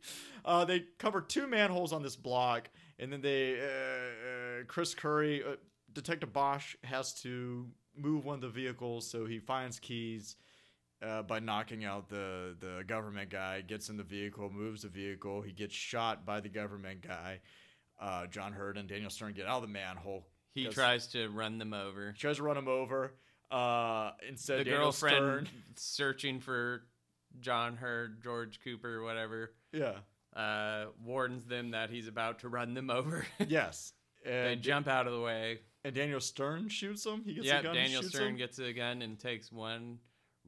Uh, they cover two manholes on this block, and then they, uh, uh, Chris Curry, uh, Detective Bosch has to move one of the vehicles, so he finds keys. Uh, by knocking out the the government guy, gets in the vehicle, moves the vehicle. He gets shot by the government guy. Uh, John Heard and Daniel Stern get out of the manhole. He tries to run them over. He tries to run them over. Uh, instead, The Daniel girlfriend Stern, searching for John Heard, George Cooper, whatever, yeah, uh, warns them that he's about to run them over. yes, they and jump out of the way. and Daniel Stern shoots him. He gets Yeah, a gun. Daniel Stern him. gets a gun and takes one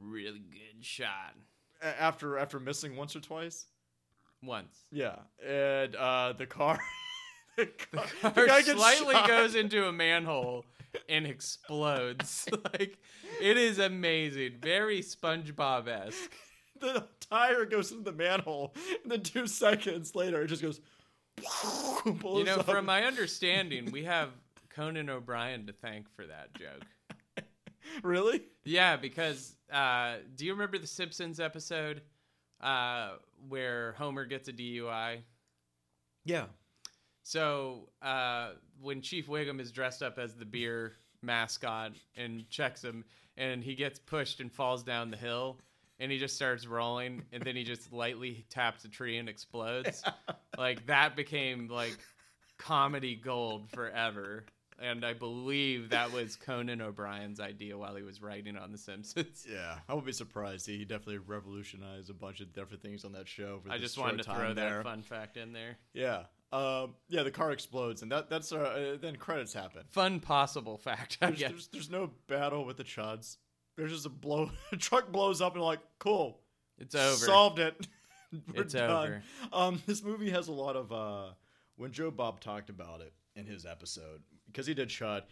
really good shot after after missing once or twice. once. Yeah, and uh, the car. the car, the Car gets slightly shot. goes into a manhole and explodes. like it is amazing, very SpongeBob esque. The tire goes into the manhole, and then two seconds later, it just goes. You know, up. from my understanding, we have Conan O'Brien to thank for that joke. really? Yeah, because uh, do you remember the Simpsons episode uh, where Homer gets a DUI? Yeah. So uh, when Chief Wiggum is dressed up as the beer mascot and checks him, and he gets pushed and falls down the hill, and he just starts rolling, and then he just lightly taps a tree and explodes. Like that became like comedy gold forever. And I believe that was Conan O'Brien's idea while he was writing on The Simpsons. Yeah, I would be surprised. He definitely revolutionized a bunch of different things on that show. For I just wanted to throw time that fun fact in there. Yeah, um, yeah. The car explodes, and that that's uh, uh, then credits happen. Fun possible fact, I There's, guess. there's there's no battle with the chuds. There's just a blow. a truck blows up, and like, cool, It's over. solved it. We're It's done. over. Um, this movie has a lot of uh, when Joe Bob talked about it in his episode because he did Chud.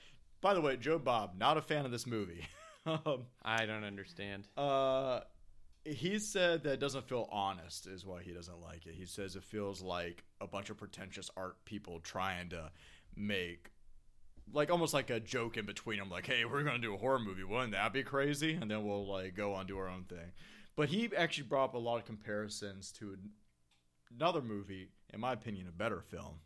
By the way, Joe Bob not a fan of this movie. um, I don't understand. uh, he said that it doesn't feel honest, is why he doesn't like it. He says it feels like a bunch of pretentious art people trying to make, like, almost like a joke in between them, like, hey, we're going to do a horror movie. Wouldn't that be crazy? And then we'll, like, go on do our own thing. But he actually brought up a lot of comparisons to another movie, in my opinion, a better film.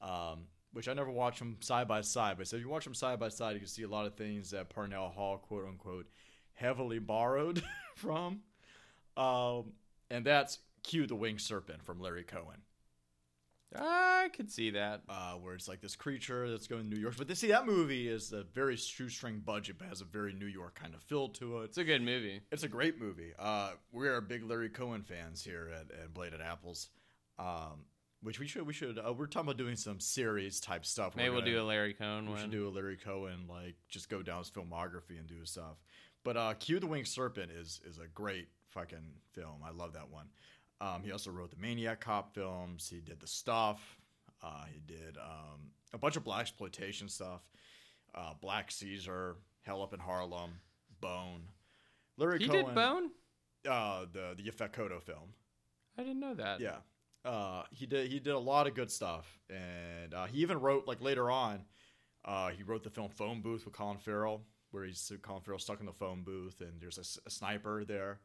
Um, which I never watched them side by side, but so if you watch them side by side, you can see a lot of things that Parnell Hall, quote unquote, heavily borrowed from. Um, and that's Q the Winged Serpent from Larry Cohen, I could see that. uh, where it's like this creature that's going to New York. But they see that movie is a very shoestring budget, but has a very New York kind of feel to it. It's a good movie. It's a great movie. Uh, we are big Larry Cohen fans here at, at Bladed Apples. Um, which we should we should uh, we're talking about doing some series type stuff. Maybe We're we'll gonna- do a Larry Cohen. we one. should do a Larry Cohen, like just go down his filmography and do his stuff. But uh, Q the Winged Serpent is is a great fucking film. I love that one. Um, he also wrote the Maniac Cop films. He did the stuff. Uh, he did um, a bunch of black exploitation stuff. Uh, Black Caesar, Hell Up in Harlem, Bone. Larry he Cohen. did Bone? Uh, the the Kotto film. I didn't know that. Yeah. Uh, he did he did a lot of good stuff, and uh, he even wrote like later on. Uh, he wrote the film Phone Booth with Colin Farrell, where he's Colin Farrell stuck in the phone booth, and there's a a, sniper there.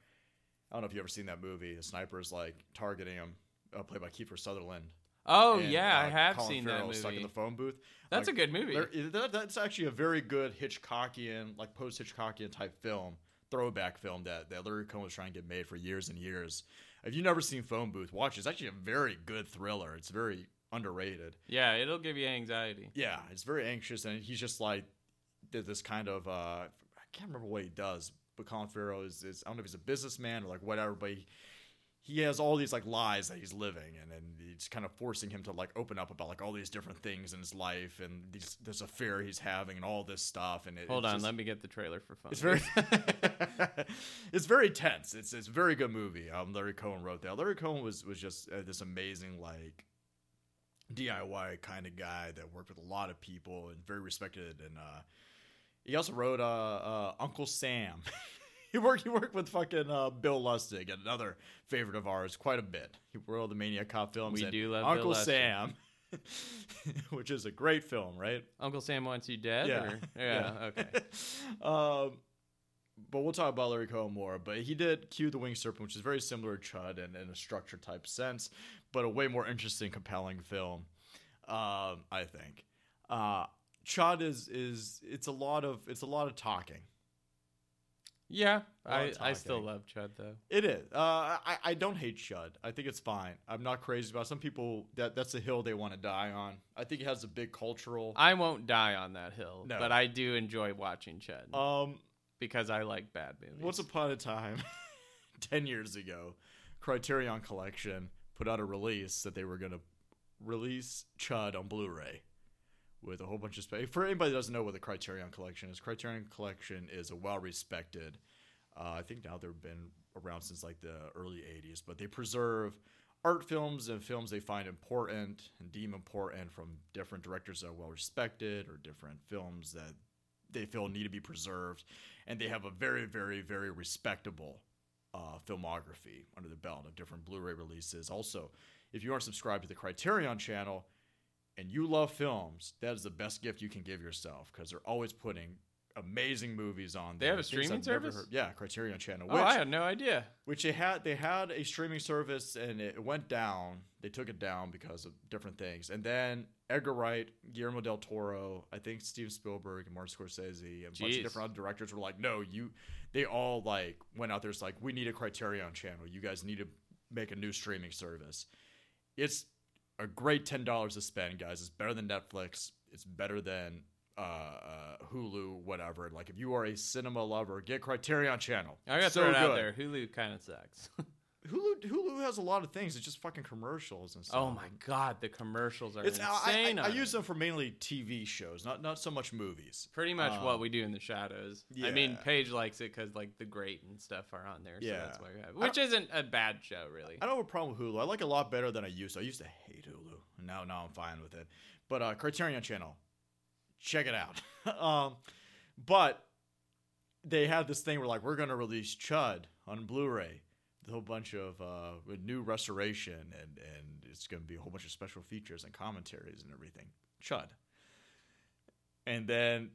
I don't know if you ever seen that movie. The sniper is like targeting him, uh, played by Kiefer Sutherland. Oh and, yeah, uh, I have Colin seen Farrell that Stuck in the phone booth. That's Like, a good movie. there- that, that's actually a very good Hitchcockian, like post Hitchcockian type film, throwback film that, that Larry Cohen was trying to get made for years and years. If you've never seen Phone Booth, watch it. It's actually a very good thriller. It's very underrated. Yeah, it'll give you anxiety. Yeah, it's very anxious, and he's just like this kind of uh, I can't remember what he does, but Colin Farrell is, is I don't know if he's a businessman or like whatever, but he, he has all these like lies that he's living, and and it's kind of forcing him to like open up about like all these different things in his life and these this affair he's having and all this stuff. And it, Hold on, just- let me get the trailer for fun. it's very, it's very tense. It's it's a very good movie. Um, Larry Cohen wrote that. Larry Cohen was was just uh, this amazing like DIY kind of guy that worked with a lot of people and very respected. And uh, he also wrote uh, uh Uncle Sam. he worked he worked with fucking uh, Bill Lustig, another favorite of ours, quite a bit. He wrote the Maniac Cop films. We and do love Uncle Lustig. Sam. which is a great film, right? Uncle Sam wants you dead. Yeah. Or? Yeah. Okay. um, but we'll talk about Larry Cohen more. But he did Q the Winged Serpent, which is very similar to Chud and in a structure type sense, but a way more interesting, compelling film. Um, I think. Uh, Chud is is it's a lot of it's a lot of talking. Yeah, I, I still love Chud though. It is. Uh, I I don't hate Chud. I think it's fine. I'm not crazy about. it. Some people that that's a hill they want to die on. I think it has a big cultural. I won't die on that hill, No. but I do enjoy watching Chud Um, because I like bad movies. Once upon a time, 10 years ago, Criterion Collection put out a release that they were going to release Chud on Blu ray with a whole bunch of space. For anybody that doesn't know what the Criterion Collection is, Criterion Collection is a well respected, uh, I think now they've been around since like the early 80s, but they preserve art films and films they find important and deem important from different directors that are well respected or different films that they feel need to be preserved, and they have a very, very, very respectable uh, filmography under the belt of different Blu-ray releases. Also, if you aren't subscribed to the Criterion channel, and you love films, that is the best gift you can give yourself because they're always putting amazing movies on They there. have a streaming I've service? Yeah, Criterion Channel. Oh, I had no idea. which they had they had a streaming service and it went down. They took it down because of different things. And then Edgar Wright, Guillermo del Toro, I think Steven Spielberg and Martin Scorsese and a bunch of different other directors were like, "No, you." They all like went out there. It's like we need a Criterion channel. You guys need to make a new streaming service. It's a great ten dollars to spend, guys. It's better than Netflix. It's better than uh, uh, Hulu, whatever. Like if you are a cinema lover, get Criterion Channel. I got to so throw it out there. Hulu kind of sucks. Hulu Hulu has a lot of things. It's just fucking commercials and stuff. oh my god, the commercials are It's insane. I, I on use them for mainly TV shows, not not so much movies. Pretty much Um, what we do in the shadows. I mean, yeah. Paige likes it because like the great and stuff are on there. So Yeah. that's why we have, which isn't a bad show, really. I don't have a problem with Hulu. I like it a lot better than I used to. I used to hate Hulu. Now now I'm fine with it. But uh, Criterion Channel, check it out. um, but they had this thing where like we're gonna release Chud on Blu-ray, the whole bunch of uh, new restoration, and and it's gonna be a whole bunch of special features and commentaries and everything. Chud. And then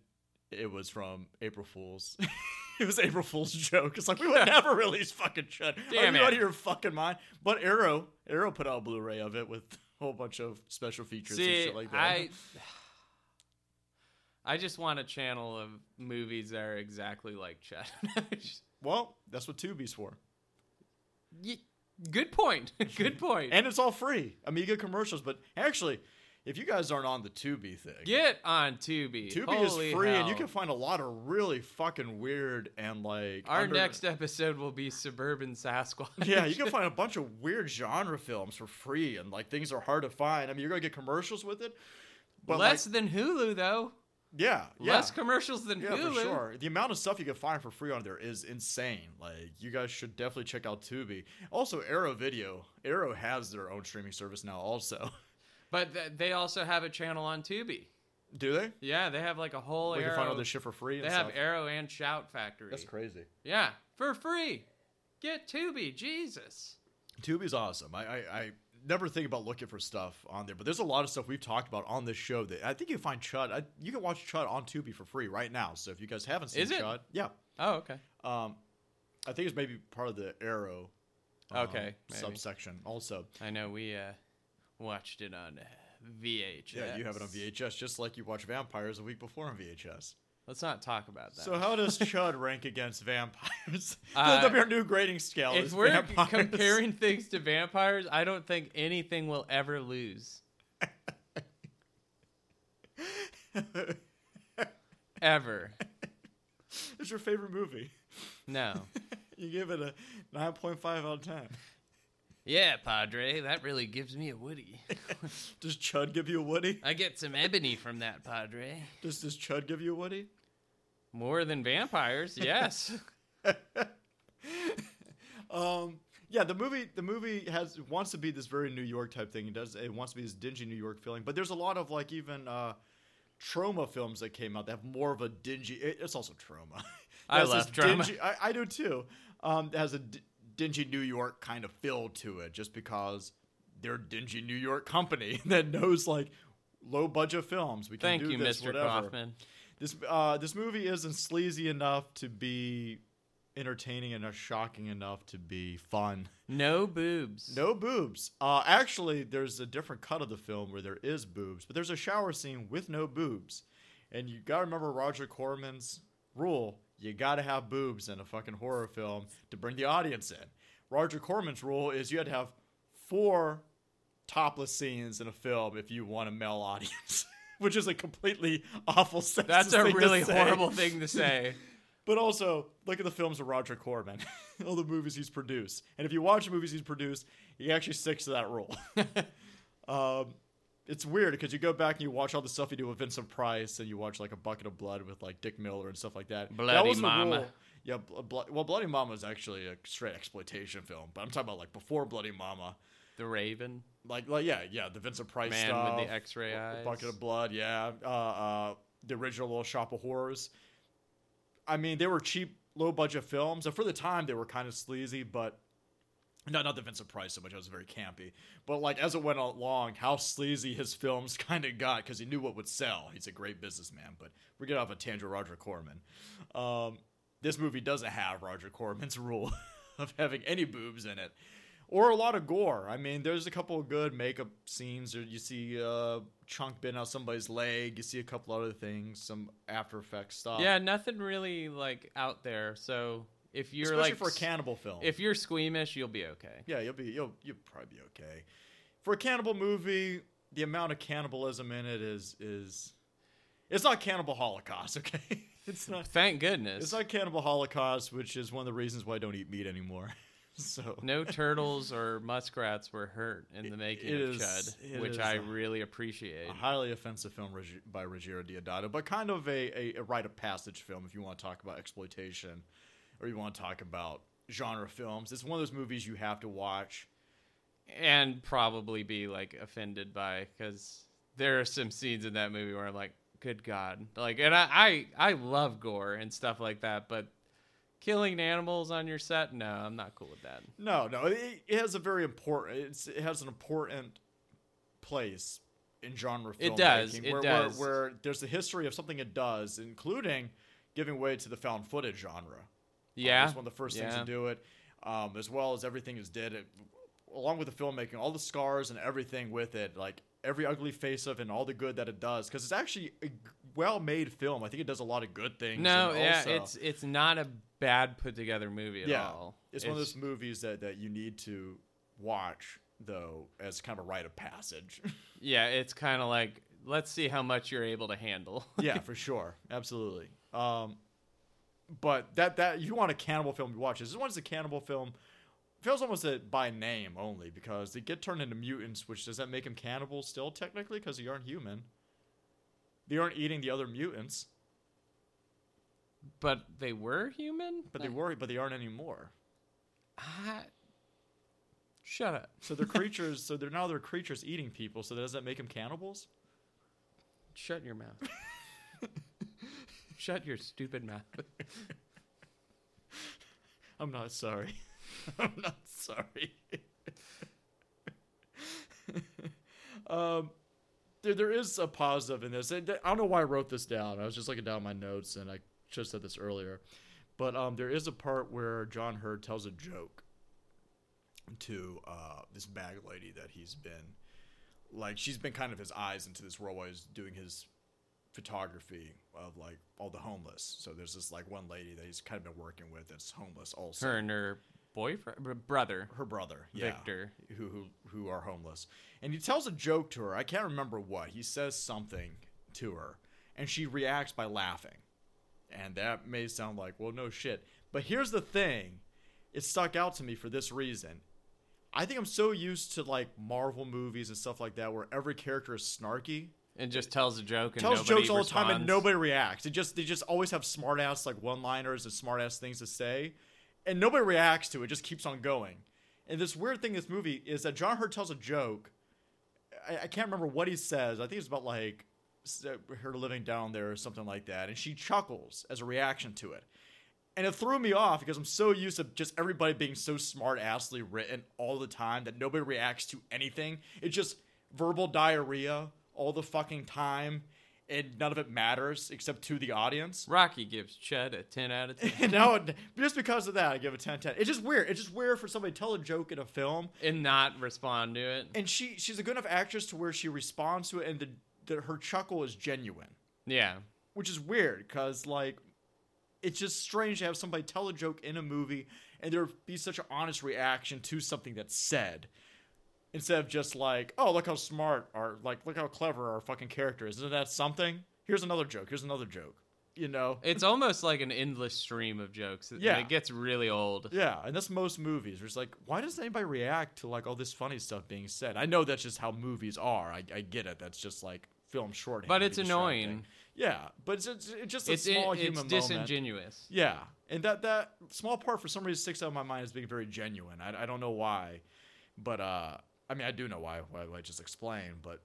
it was from April Fools. it was April Fool's joke. It's like we would never release fucking Chud. Damn Are you it. out of your fucking mind? But Arrow, Arrow put out a Blu-ray of it with a whole bunch of special features and See, shit like that. I I just want a channel of movies that are exactly like Chud. well, that's what Tubi's for. Ye- Good point. Good point. And it's all free. I mean, you commercials, but actually, if you guys aren't on the Tubi thing, Get on Tubi. Tubi Holy is free, and you can find a lot of really fucking weird and like Our under- next episode will be Suburban Sasquatch. Yeah, you can find a bunch of weird genre films for free, and like things are hard to find. I mean, you're gonna get commercials with it, but Less like, than Hulu, though. Yeah, yeah. Less commercials than Yeah, Hulu. for sure. The amount of stuff you can find for free on there is insane. Like, you guys should definitely check out Tubi. Also, Arrow Video. Arrow has their own streaming service now, also. But th- they also have a channel on Tubi. Do they? Yeah, they have like a whole We Arrow. can find all this shit for free. And they have stuff. Arrow and Shout Factory. That's crazy. Yeah, for free. Get Tubi, Jesus. Tubi's awesome. I, I, I never think about looking for stuff on there, but there's a lot of stuff we've talked about on this show that I think you can find Chud. I, you can watch Chud on Tubi for free right now. So if you guys haven't seen Is it? Chud, yeah. Oh, okay. Um, I think it's maybe part of the Arrow. um, Okay, maybe. subsection also. I know we uh, watched it on VHS. Yeah, you have it on VHS just like you watch Vampires a week before on VHS. Let's not talk about that. So how does Chud rank against vampires? Uh, That'll be our new grading scale. if we're vampires. comparing things to vampires, I don't think anything will ever lose. Ever. it's your favorite movie. No. You give it a nine point five out of ten. Yeah, Padre, that really gives me a Woody. Does Chud give you a Woody? I get some ebony from that, Padre. Does Does Chud give you a Woody? More than vampires, yes. Um, yeah, the movie the movie has wants to be this very New York type thing. It does it wants to be this dingy New York feeling, but there's a lot of like even uh, Troma films that came out that have more of a dingy. It, it's also Troma. I love Troma. dingy- I, I do too. Um, it has a d- dingy New York kind of feel to it, just because they're a dingy New York company that knows like low budget films. We can Thank do you, this, Mr. whatever. Kaufman. This uh, this movie isn't sleazy enough to be entertaining enough, shocking enough to be fun. No boobs. No boobs. Uh, actually, there's a different cut of the film where there is boobs, but there's a shower scene with no boobs. And you gotta remember Roger Corman's rule: you gotta have boobs in a fucking horror film to bring the audience in. Roger Corman's rule is you had to have four topless scenes in a film if you want a male audience, which is a completely awful sentence. That's a really horrible thing to say. But also, look at the films of Roger Corman, all the movies he's produced. And if you watch the movies he's produced, he actually sticks to that rule. um, it's weird because you go back and you watch all the stuff he did with Vincent Price, and you watch like a bucket of blood with like Dick Miller and stuff like that. that Bloody was the Mama. rule. Yeah, bl- bl- well, Bloody Mama is actually a straight exploitation film, but I'm talking about like before Bloody Mama. The Raven, Like, like yeah, yeah, the Vincent Price man stuff. with the X-ray eyes. Bucket of Blood, yeah. Uh, uh, the original Little Shop of Horrors. I mean, they were cheap, low budget films, and for the time, they were kind of sleazy. But not not the Vincent Price so much. It was very campy, but like as it went along, how sleazy his films kind of got because he knew what would sell. He's a great businessman. But we get off a tangent. Roger Corman. Um, this movie doesn't have Roger Corman's rule of having any boobs in it, or a lot of gore. I mean, there's a couple of good makeup scenes. Or you see a chunk bitten out somebody's leg. You see a couple other things, some After Effects stuff. Yeah, nothing really like out there. So if you're especially like for a cannibal film. if you're squeamish, you'll be okay. Yeah, you'll be you'll you'll probably be okay. For a cannibal movie, the amount of cannibalism in it is is it's not cannibal holocaust, okay? It's not Thank goodness. it's not cannibal holocaust, which is one of the reasons why I don't eat meat anymore. so no turtles or muskrats were hurt in the making it of is- Chud, which I really appreciate. a highly offensive film by Ruggero Deodato, but kind of a, a, a rite of passage film if you want to talk about exploitation or you want to talk about genre films. It's one of those movies you have to watch. and probably be like offended by because there are some scenes in that movie where I'm like, good God, like, and I, I I love gore and stuff like that, but killing animals on your set, no, I'm not cool with that. No, no, it, it has a very important. It's, it has an important place in genre filmmaking. It does, it where, does. Where, where there's a history of something it does, including giving way to the found footage genre. Yeah, it's one of the first things to do it, um, as well as everything is did. It, along with the filmmaking, all the scars and everything with it, like every ugly face of it and all the good that it does, because it's actually a well-made film. I think it does a lot of good things. No, and yeah, also- it's it's not a bad put together movie at yeah, all. It's, one of those movies that, that you need to watch though as kind of a rite of passage. Yeah, it's kind of like let's see how much you're able to handle. yeah, for sure, absolutely. Um, but that that you want a cannibal film to watch this. This one's a cannibal film. Feels almost a, by name only because they get turned into mutants, which does that make them cannibals still technically because they aren't human. They aren't eating the other mutants, but they were human. but they were, but they aren't anymore. I- Shut up. So they're creatures. so they're now they're creatures eating people. So does that make them cannibals? Shut your mouth. Shut your stupid mouth. I'm not sorry. I'm not sorry. um, there, there is a positive in this. And I don't know why I wrote this down. I was just looking down my notes, and I should have said this earlier. But um, there is a part where John Heard tells a joke to uh, this bag lady that he's been, like, she's been kind of his eyes into this world while he's doing his photography of like all the homeless. So there's this like one lady that he's kind of been working with that's homeless also. Her and her boyfriend, brother. her brother, yeah, Victor. who who who are homeless, and he tells a joke to her. I can't remember what he says something to her, and she reacts by laughing, and that may sound like well, no shit, but here's the thing, it stuck out to me for this reason. I think I'm so used to like Marvel movies and stuff like that, where every character is snarky, And just tells a joke and tells nobody jokes all the time, and nobody reacts. It just they just always have smart ass like one liners and smart ass things to say, and nobody reacts to it. Just keeps on going. And this weird thing in this movie is that John Heard tells a joke. I, I can't remember what he says. I think it's about like uh, her living down there or something like that, and she chuckles as a reaction to it. And it threw me off because I'm so used to just everybody being so smart assly written all the time that nobody reacts to anything. It's just verbal diarrhea all the fucking time, and none of it matters except to the audience. Rocky gives Chud a 10 out of 10. And now, it- just because of that, I give it 10 10. It's just weird. It's just weird for somebody to tell a joke in a film, and not respond to it. and she she's a good enough actress to where she responds to it, and the, the, her chuckle is genuine. Yeah. which is weird because like it's just strange to have somebody tell a joke in a movie and there be such an honest reaction to something that's said instead of just like oh look how smart or like look how clever our fucking character is isn't that something here's another joke here's another joke you know It's almost like an endless stream of jokes. Yeah. It gets really old. yeah and that's most movies it's like why does anybody react to like all this funny stuff being said i know that's just how movies are i, I get it that's just like film shorthand But it's annoying. yeah but it's, it's, it's just a It's, small it's human moment It's disingenuous. Yeah, and that that small part for some reason sticks out in my mind as being very genuine. I, I don't know why, but uh, I mean I do know why. Why I just explained, but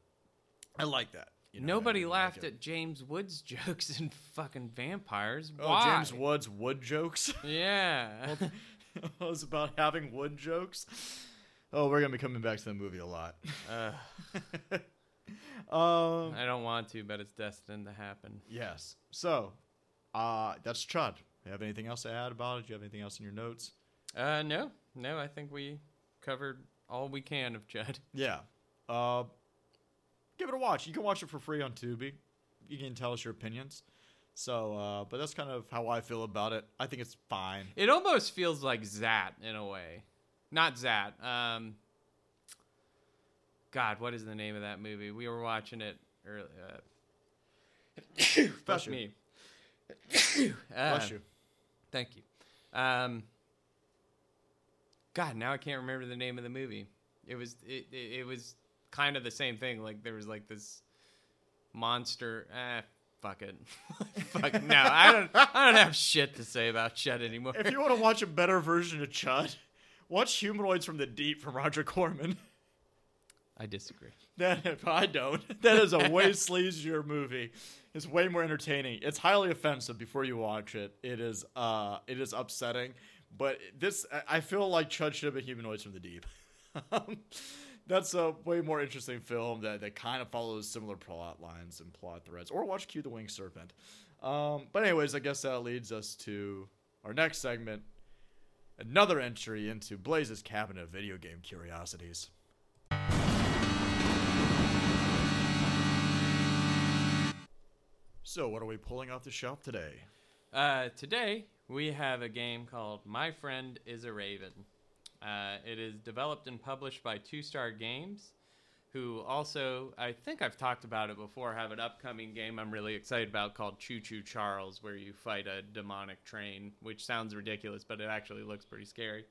I like that. you know, Nobody like laughed it. at James Woods jokes in fucking vampires. oh Why? James Woods wood jokes. Yeah. It was about having wood jokes. Oh, we're gonna be coming back to the movie a lot. Uh, um, I don't want to, but it's destined to happen. yes. So, uh, that's Chud. You have anything else to add about it? Do you have anything else in your notes? Uh, no, no. I think we covered all we can of Chud. Yeah. Uh, give it a watch. You can watch it for free on Tubi. You can tell us your opinions. So, uh, but that's kind of how I feel about it. I think it's fine. It almost feels like Zat in a way. Not Zat. Um, God, what is the name of that movie? We were watching it earlier. Uh, Bless fuck you. me. Bless Uh, you. Thank you. Um, God, now I can't remember the name of the movie. It was it, it, it was kind of the same thing. Like there was like this monster. Eh, fuck it. fuck it. No, I don't. I don't have shit to say about shit anymore. If you want to watch a better version of Chud, watch Humanoids from the Deep from Roger Corman. I disagree. That if I don't. That is a way sleazier movie. It's way more entertaining. It's highly offensive before you watch it. It is uh it is upsetting. But this I- feel like Chud should have been humanoids from the deep. That's a way more interesting film that, that kind of follows similar plot lines and plot threads. Or watch Q the Winged Serpent. Um, but anyways, I guess that leads us to our next segment. Another entry into Blaze's cabinet of video game curiosities. So, what are we pulling off the shelf today? Uh, today we have a game called My Friend Is a Raven. Uh, it is developed and published by Two Star Games, who also I think I've talked about it before. Have an upcoming game I'm really excited about called Choo Choo Charles, where you fight a demonic train, which sounds ridiculous, but it actually looks pretty scary.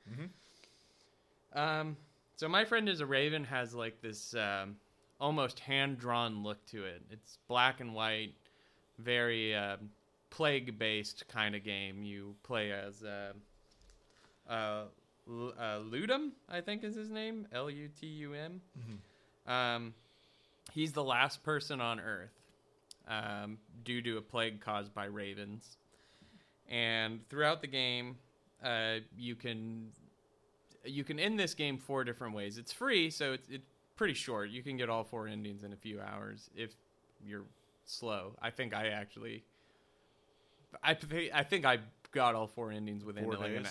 Um, so my friend is a raven has like this um, almost hand drawn look to it. It's black and white, very um, plague based kind of game. You play as uh, uh, L- uh, Lutum, I think is his name, L U T U M. Um, he's the last person on Earth um, due to a plague caused by ravens. And throughout the game, uh, you can you can end this game four different ways. It's free, so it's, it's pretty short. You can get all four endings in a few hours if you're slow. I think I actually, I thi- I think I got all four endings within Four like an,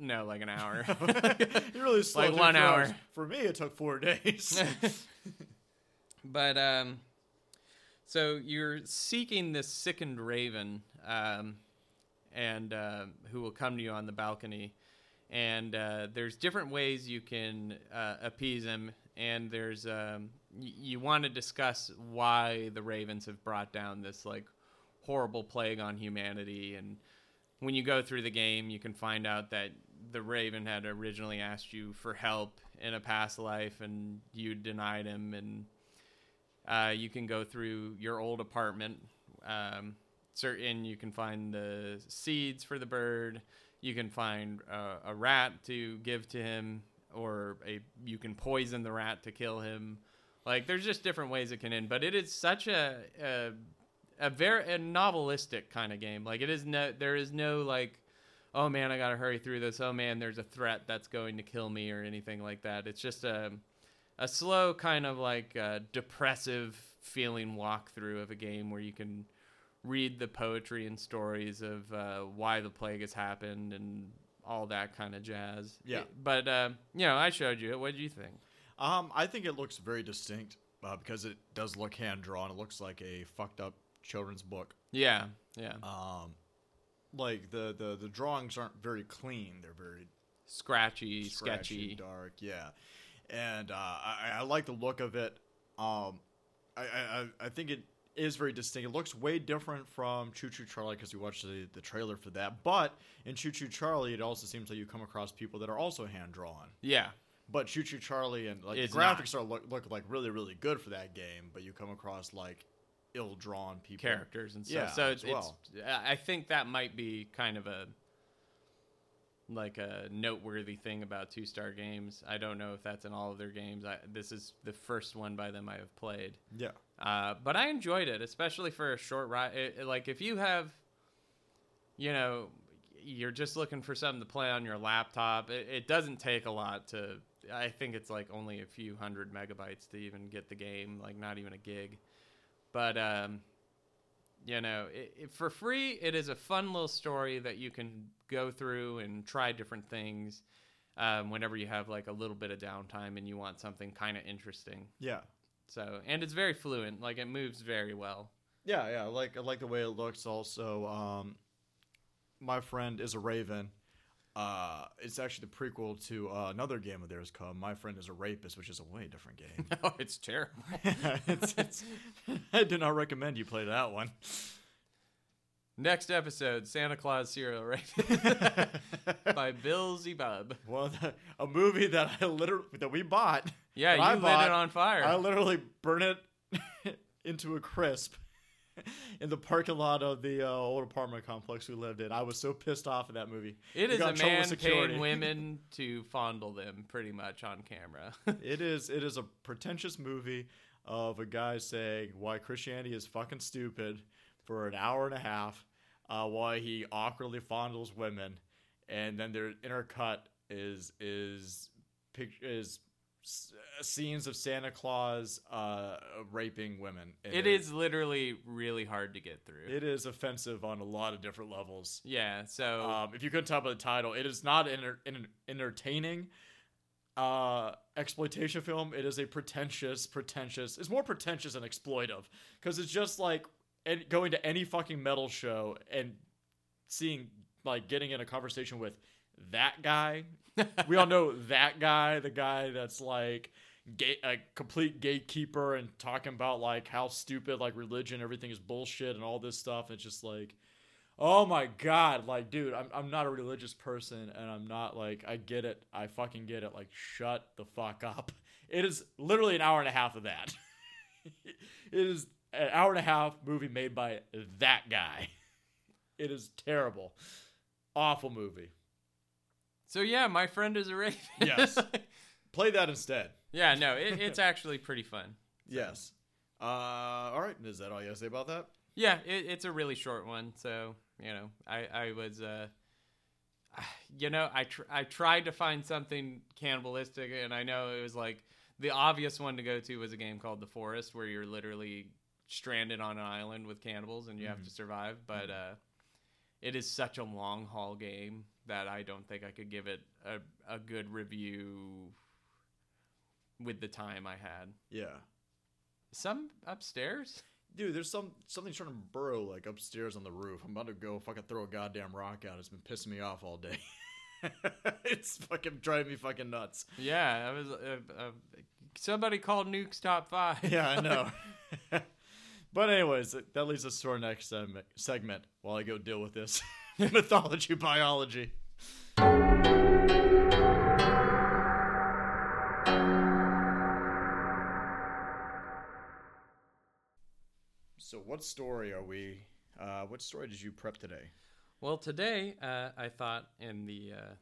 no, like an hour. you really slow Like one hour. hours. For me, it took four days. but um, so you're seeking this sickened raven, um, and uh, who will come to you on the balcony, and uh, there's different ways you can uh, appease him, and there's um, y- you want to discuss why the ravens have brought down this like horrible plague on humanity and when you go through the game, you can find out that the Raven had originally asked you for help in a past life, and you denied him. And uh, you can go through your old apartment. Um, certain you can find the seeds for the bird. You can find uh, a rat to give to him, or a you can poison the rat to kill him. Like there's just different ways it can end, but it is such a, a a very a novelistic kind of game. Like it is no, there is no like, oh man, I gotta hurry through this. Oh man, there's a threat that's going to kill me or anything like that. It's just a, a slow kind of like uh, depressive feeling walkthrough of a game where you can read the poetry and stories of uh, why the plague has happened and all that kind of jazz. Yeah. but uh, you know, I showed you it. What did you think? um, I think it looks very distinct uh, because it does look hand drawn. It looks like a fucked up children's book. Yeah, yeah. Um, like the, the the drawings aren't very clean. They're very scratchy, scratchy, sketchy. dark. Yeah, and uh, I, I like the look of it. Um, I, I I- think it is very distinct. It looks way different from Choo Choo Charlie because we watched the, the trailer for that. But in Choo Choo Charlie, it also seems like you come across people that are also hand drawn. Yeah, But Choo Choo Charlie and like It's the graphics are look, look like really really good for that game. But you come across like ill drawn people characters and stuff. Yeah, so it's, well. it's I think that might be kind of a like a noteworthy thing about two star games. I don't know if that's in all of their games. I, this is the first one by them I have played. Yeah. Uh, but I enjoyed it, especially for a short ride. It, like if you have, you know, you're just looking for something to play on your laptop. It, it doesn't take a lot to. I think it's like only a few hundred megabytes to even get the game, like not even a gig. But um, you know, it, it, for free, it is a fun little story that you can go through and try different things. Um, whenever you have like a little bit of downtime and you want something kind of interesting. Yeah. So, and it's very fluent. Like it moves very well. Yeah, yeah. I like I like the way it looks. Also, um, my friend is a Raven. Uh, it's actually the prequel to uh, another game of theirs called My Friend is a Rapist, which is a way different game. oh, it's terrible. it's, it's, I do not recommend you play that one. Next episode, Santa Claus Serial Rape by Bill Zebub. Well, the, a movie that I literally that we bought. Yeah, you I lit bought, it on fire. I literally burned it into a crisp in the parking lot of the uh, old apartment complex we lived in. I was so pissed off at that movie. It We is a in trouble with man paying women to fondle them, pretty much on camera. It is it is a pretentious movie of a guy saying why Christianity is fucking stupid for an hour and a half, uh, why he awkwardly fondles women, and then their intercut is is is s- scenes of Santa Claus uh, raping women. It is literally really hard to get through. It is offensive on a lot of different levels. yeah, so Um, if you couldn't tell by the title, it is not an enter- an entertaining uh, exploitation film. It is a pretentious, pretentious. It's more pretentious and exploitive because it's just like going to any fucking metal show and seeing like getting in a conversation with that guy. We all know that guy, the guy that's like a complete gatekeeper and talking about like how stupid like religion, everything is bullshit and all this stuff. It's just like, oh my god, like dude, I'm I'm not a religious person and I'm not like I get it, I fucking get it. Like shut the fuck up. It is literally an hour and a half of that. it is an hour and a half movie made by that guy. It is terrible, awful movie. So yeah, my friend is a raven. Yes. Play that instead. yeah, no, it, it's actually pretty fun. Yes. Uh, all right. Is that all you have to say about that? Yeah, it, it's a really short one, so you know, I I was uh, you know, I tr- I tried to find something cannibalistic, and I know it was like the obvious one to go to was a game called The Forest, where you're literally stranded on an island with cannibals and you have to survive. But uh, it is such a long haul game that I don't think I could give it a a good review with the time I had. Yeah. Some upstairs. Dude, there's some something trying to burrow like upstairs on the roof. I'm about to go fucking throw a goddamn rock out. It's been pissing me off all day. it's fucking driving me fucking nuts. Yeah, I was. Uh, uh, somebody called Nuke's top five. Yeah, I know. but anyways, that leads us to our next segment. While I go deal with this mythology biology. So, what story are we? Uh, what story did you prep today? Well, today uh, I thought in the uh,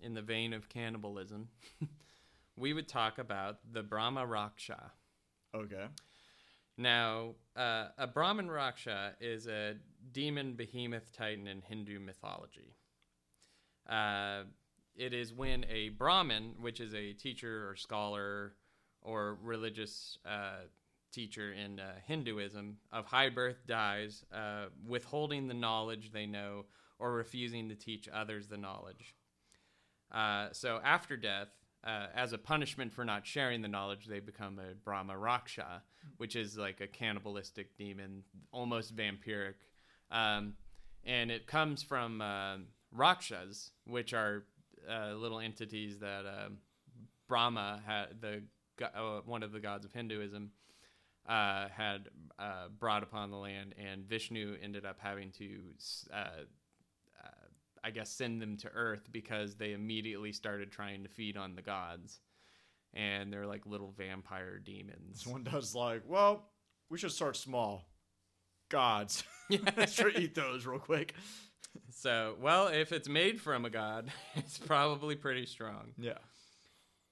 in the vein of cannibalism, we would talk about the Brahma Raksha. Okay. Now, uh, a Brahman Raksha is a demon behemoth titan in Hindu mythology. Uh, it is when a Brahmin, which is a teacher or scholar or religious uh, teacher in uh, Hinduism, of high birth dies, uh, withholding the knowledge they know or refusing to teach others the knowledge. Uh, so after death, uh, as a punishment for not sharing the knowledge, they become a Brahma Raksha, which is like a cannibalistic demon, almost vampiric. Um, and it comes from uh, Rakshas, which are uh, little entities that um Brahma had, the uh, one of the gods of Hinduism, uh, had uh, brought upon the land, and Vishnu ended up having to uh, I guess, send them to Earth because they immediately started trying to feed on the gods. And they're like little vampire demons. This one does like, well, we should start small. Gods. Yeah. Let's try to eat those real quick. So, well, if it's made from a god, it's probably pretty strong. Yeah.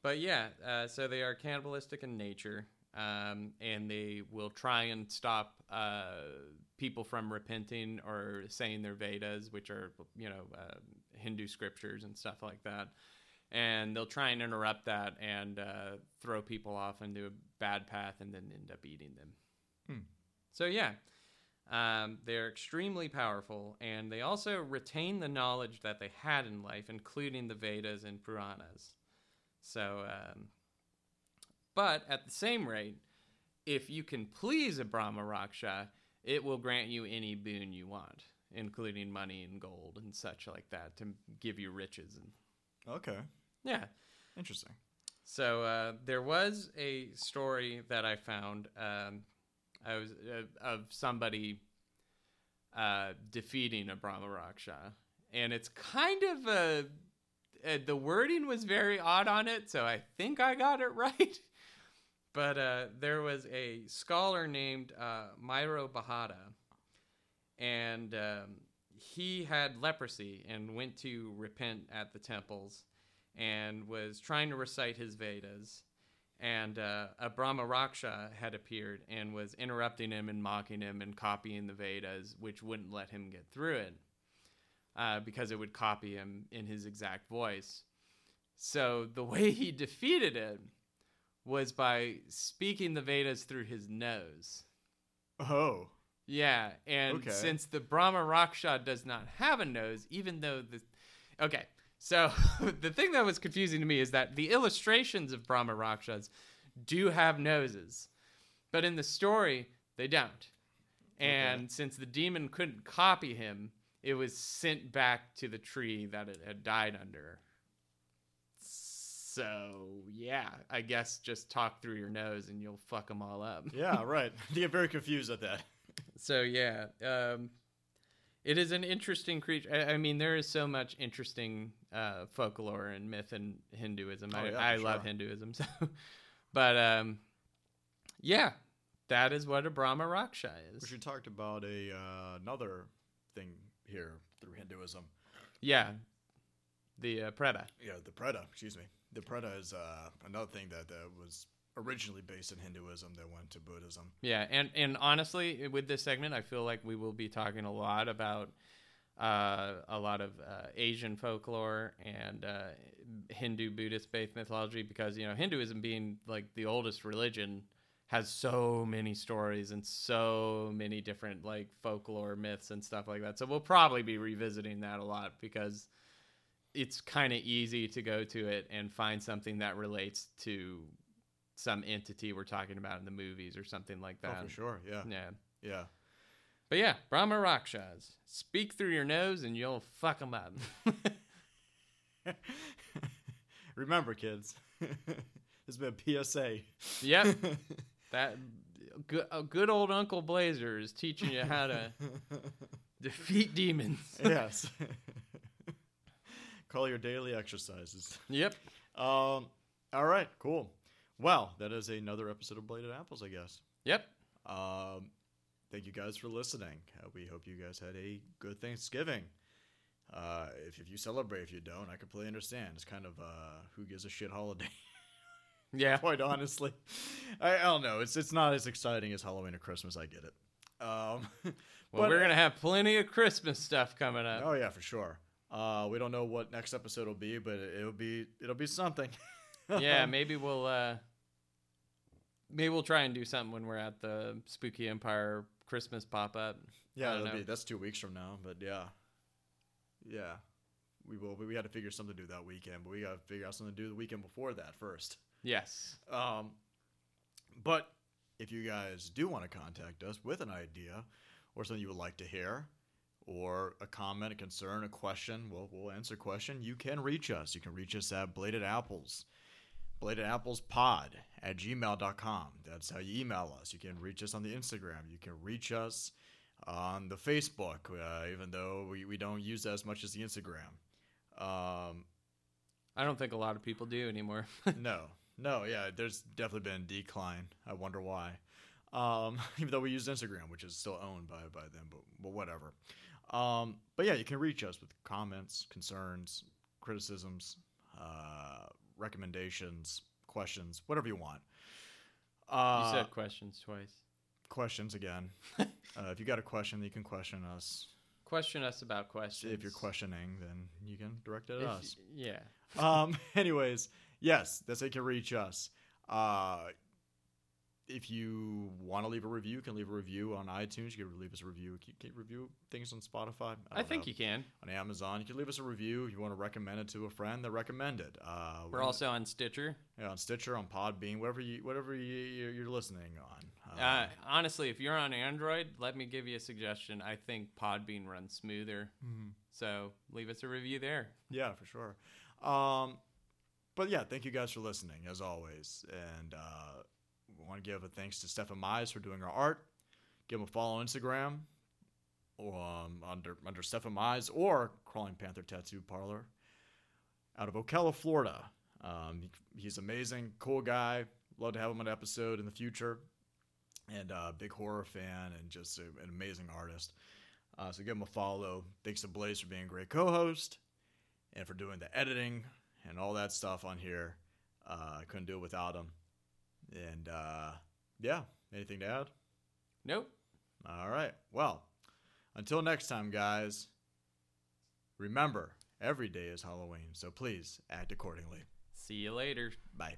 But yeah, uh, so they are cannibalistic in nature. um, and they will try and stop uh, people from repenting or saying their Vedas, which are you know uh, Hindu scriptures and stuff like that. And they'll try and interrupt that and uh, throw people off into a bad path, and then end up eating them. So yeah, um, they're extremely powerful, and they also retain the knowledge that they had in life, including the Vedas and Puranas. So, um, but at the same rate, if you can please a Brahma Raksha, it will grant you any boon you want, including money and gold and such like that, to give you riches and Okay. yeah. Interesting. So uh, there was a story that I found. Um, I was uh, of somebody uh, defeating a Brahma Raksha, and it's kind of a. Uh, the wording was very odd on it, so I think I got it right. but uh, there was a scholar named uh, Myro Bahada, and um, he had leprosy and went to repent at the temples and was trying to recite his Vedas. And uh, a Brahma Raksha had appeared and was interrupting him and mocking him and copying the Vedas, which wouldn't let him get through it uh, because it would copy him in his exact voice. So the way he defeated it was by speaking the Vedas through his nose. Oh. Yeah, and Okay. since the Brahma Raksha does not have a nose, even though the okay, so the thing that was confusing to me is that the illustrations of Brahma Rakshas do have noses, but in the story they don't. And since the demon couldn't copy him, it was sent back to the tree that it had died under. So yeah, I guess just talk through your nose and you'll fuck them all up. Yeah, right. You get very confused at that. So yeah, um, it is an interesting creature. I, I mean, there is so much interesting uh, folklore and myth in Hinduism. Oh, I, yeah, I love sure. Hinduism, so but um, yeah, that is what a Brahma Raksha is. We talked about a uh, another thing here through Hinduism. Yeah, the uh, Preta. Yeah, the Preta. Excuse me. The Preta is uh, another thing that uh, was originally based in Hinduism that went to Buddhism. Yeah, and and honestly, with this segment, I feel like we will be talking a lot about uh, a lot of uh, Asian folklore and uh, Hindu Buddhist faith mythology because you know Hinduism being like the oldest religion has so many stories and so many different like folklore myths and stuff like that. So we'll probably be revisiting that a lot because it's kind of easy to go to it and find something that relates to some entity we're talking about in the movies or something like that. Oh, for sure. Yeah. Yeah. Yeah. But yeah, Brahma Rakshas. Speak through your nose and you'll fuck them up. Remember, kids. this has been a PSA. yep. That good, good old Uncle Blazer is teaching you how to defeat demons. yes. Call your daily exercises. Yep. Um. All right. Cool. Well, that is another episode of Bladed Apples, I guess. Yep. Um, thank you guys for listening. Uh, we hope you guys had a good Thanksgiving. Uh, if, if you celebrate, if you don't, I completely understand. It's kind of uh, who gives a shit holiday, Yeah. quite honestly. I, I don't know. It's it's not as exciting as Halloween or Christmas. I get it. Um, Well, but- we're gonna have plenty of Christmas stuff coming up. Oh yeah, for sure. Uh, we don't know what next episode will be, but it, it'll be it'll be something. yeah, maybe we'll uh maybe we'll try and do something when we're at the Spooky Empire Christmas pop up. Yeah, that'll know. be, that's two weeks from now. But yeah, yeah, we will. We had to figure something to do that weekend, but we got to figure out something to do the weekend before that first. Yes. Um, but if you guys do want to contact us with an idea or something you would like to hear, or a comment, a concern, a question, well, we'll answer a question. You can reach us. You can reach us at Bladed Apples, Bladed Apples Pod at gmail.com. That's how you email us. You can reach us on the Instagram. You can reach us on the Facebook, uh, even though we, we don't use that as much as the Instagram. Um, I don't think a lot of people do anymore. no, no, yeah, there's definitely been a decline. I wonder why. Um, even though we use Instagram, which is still owned by by them, but but whatever. Um, but yeah, you can reach us with comments, concerns, criticisms, uh, recommendations, questions, whatever you want. Uh, you said questions twice. questions again. uh, if you got a question, you can question us. Question us about questions. If you're questioning, then you can direct it at If- us. yeah. um anyways yes that's how you can reach us uh if you want to leave a review you can leave a review on itunes you can leave us a review you can review things on spotify I, don't think know. you can. on amazon you can leave us a review if you want to recommend it to a friend then recommend it uh We're also on Stitcher. yeah, on stitcher on podbean whatever you whatever you, you're you're listening on Uh, honestly, if you're on Android, let me give you a suggestion. I think Podbean runs smoother. Mm-hmm. So leave us a review there. Yeah, for sure. Um, but yeah, thank you guys for listening as always, and uh, we want to give a thanks to Stefan Mize for doing our art. Give him a follow on Instagram, um, under under Stefan Mize or Crawling Panther Tattoo Parlor, out of Ocala, Florida. Um, he- he's amazing, cool guy. Love to have him on an episode in the future, and a uh, big horror fan and just a, an amazing artist. Uh, so give him a follow. Thanks to Blaze for being a great co-host and for doing the editing and all that stuff on here. Uh, I couldn't do it without him. And uh, yeah, anything to add? Nope. All right. Well, until next time, guys, remember every day is Halloween, so please act accordingly. See you later. Bye.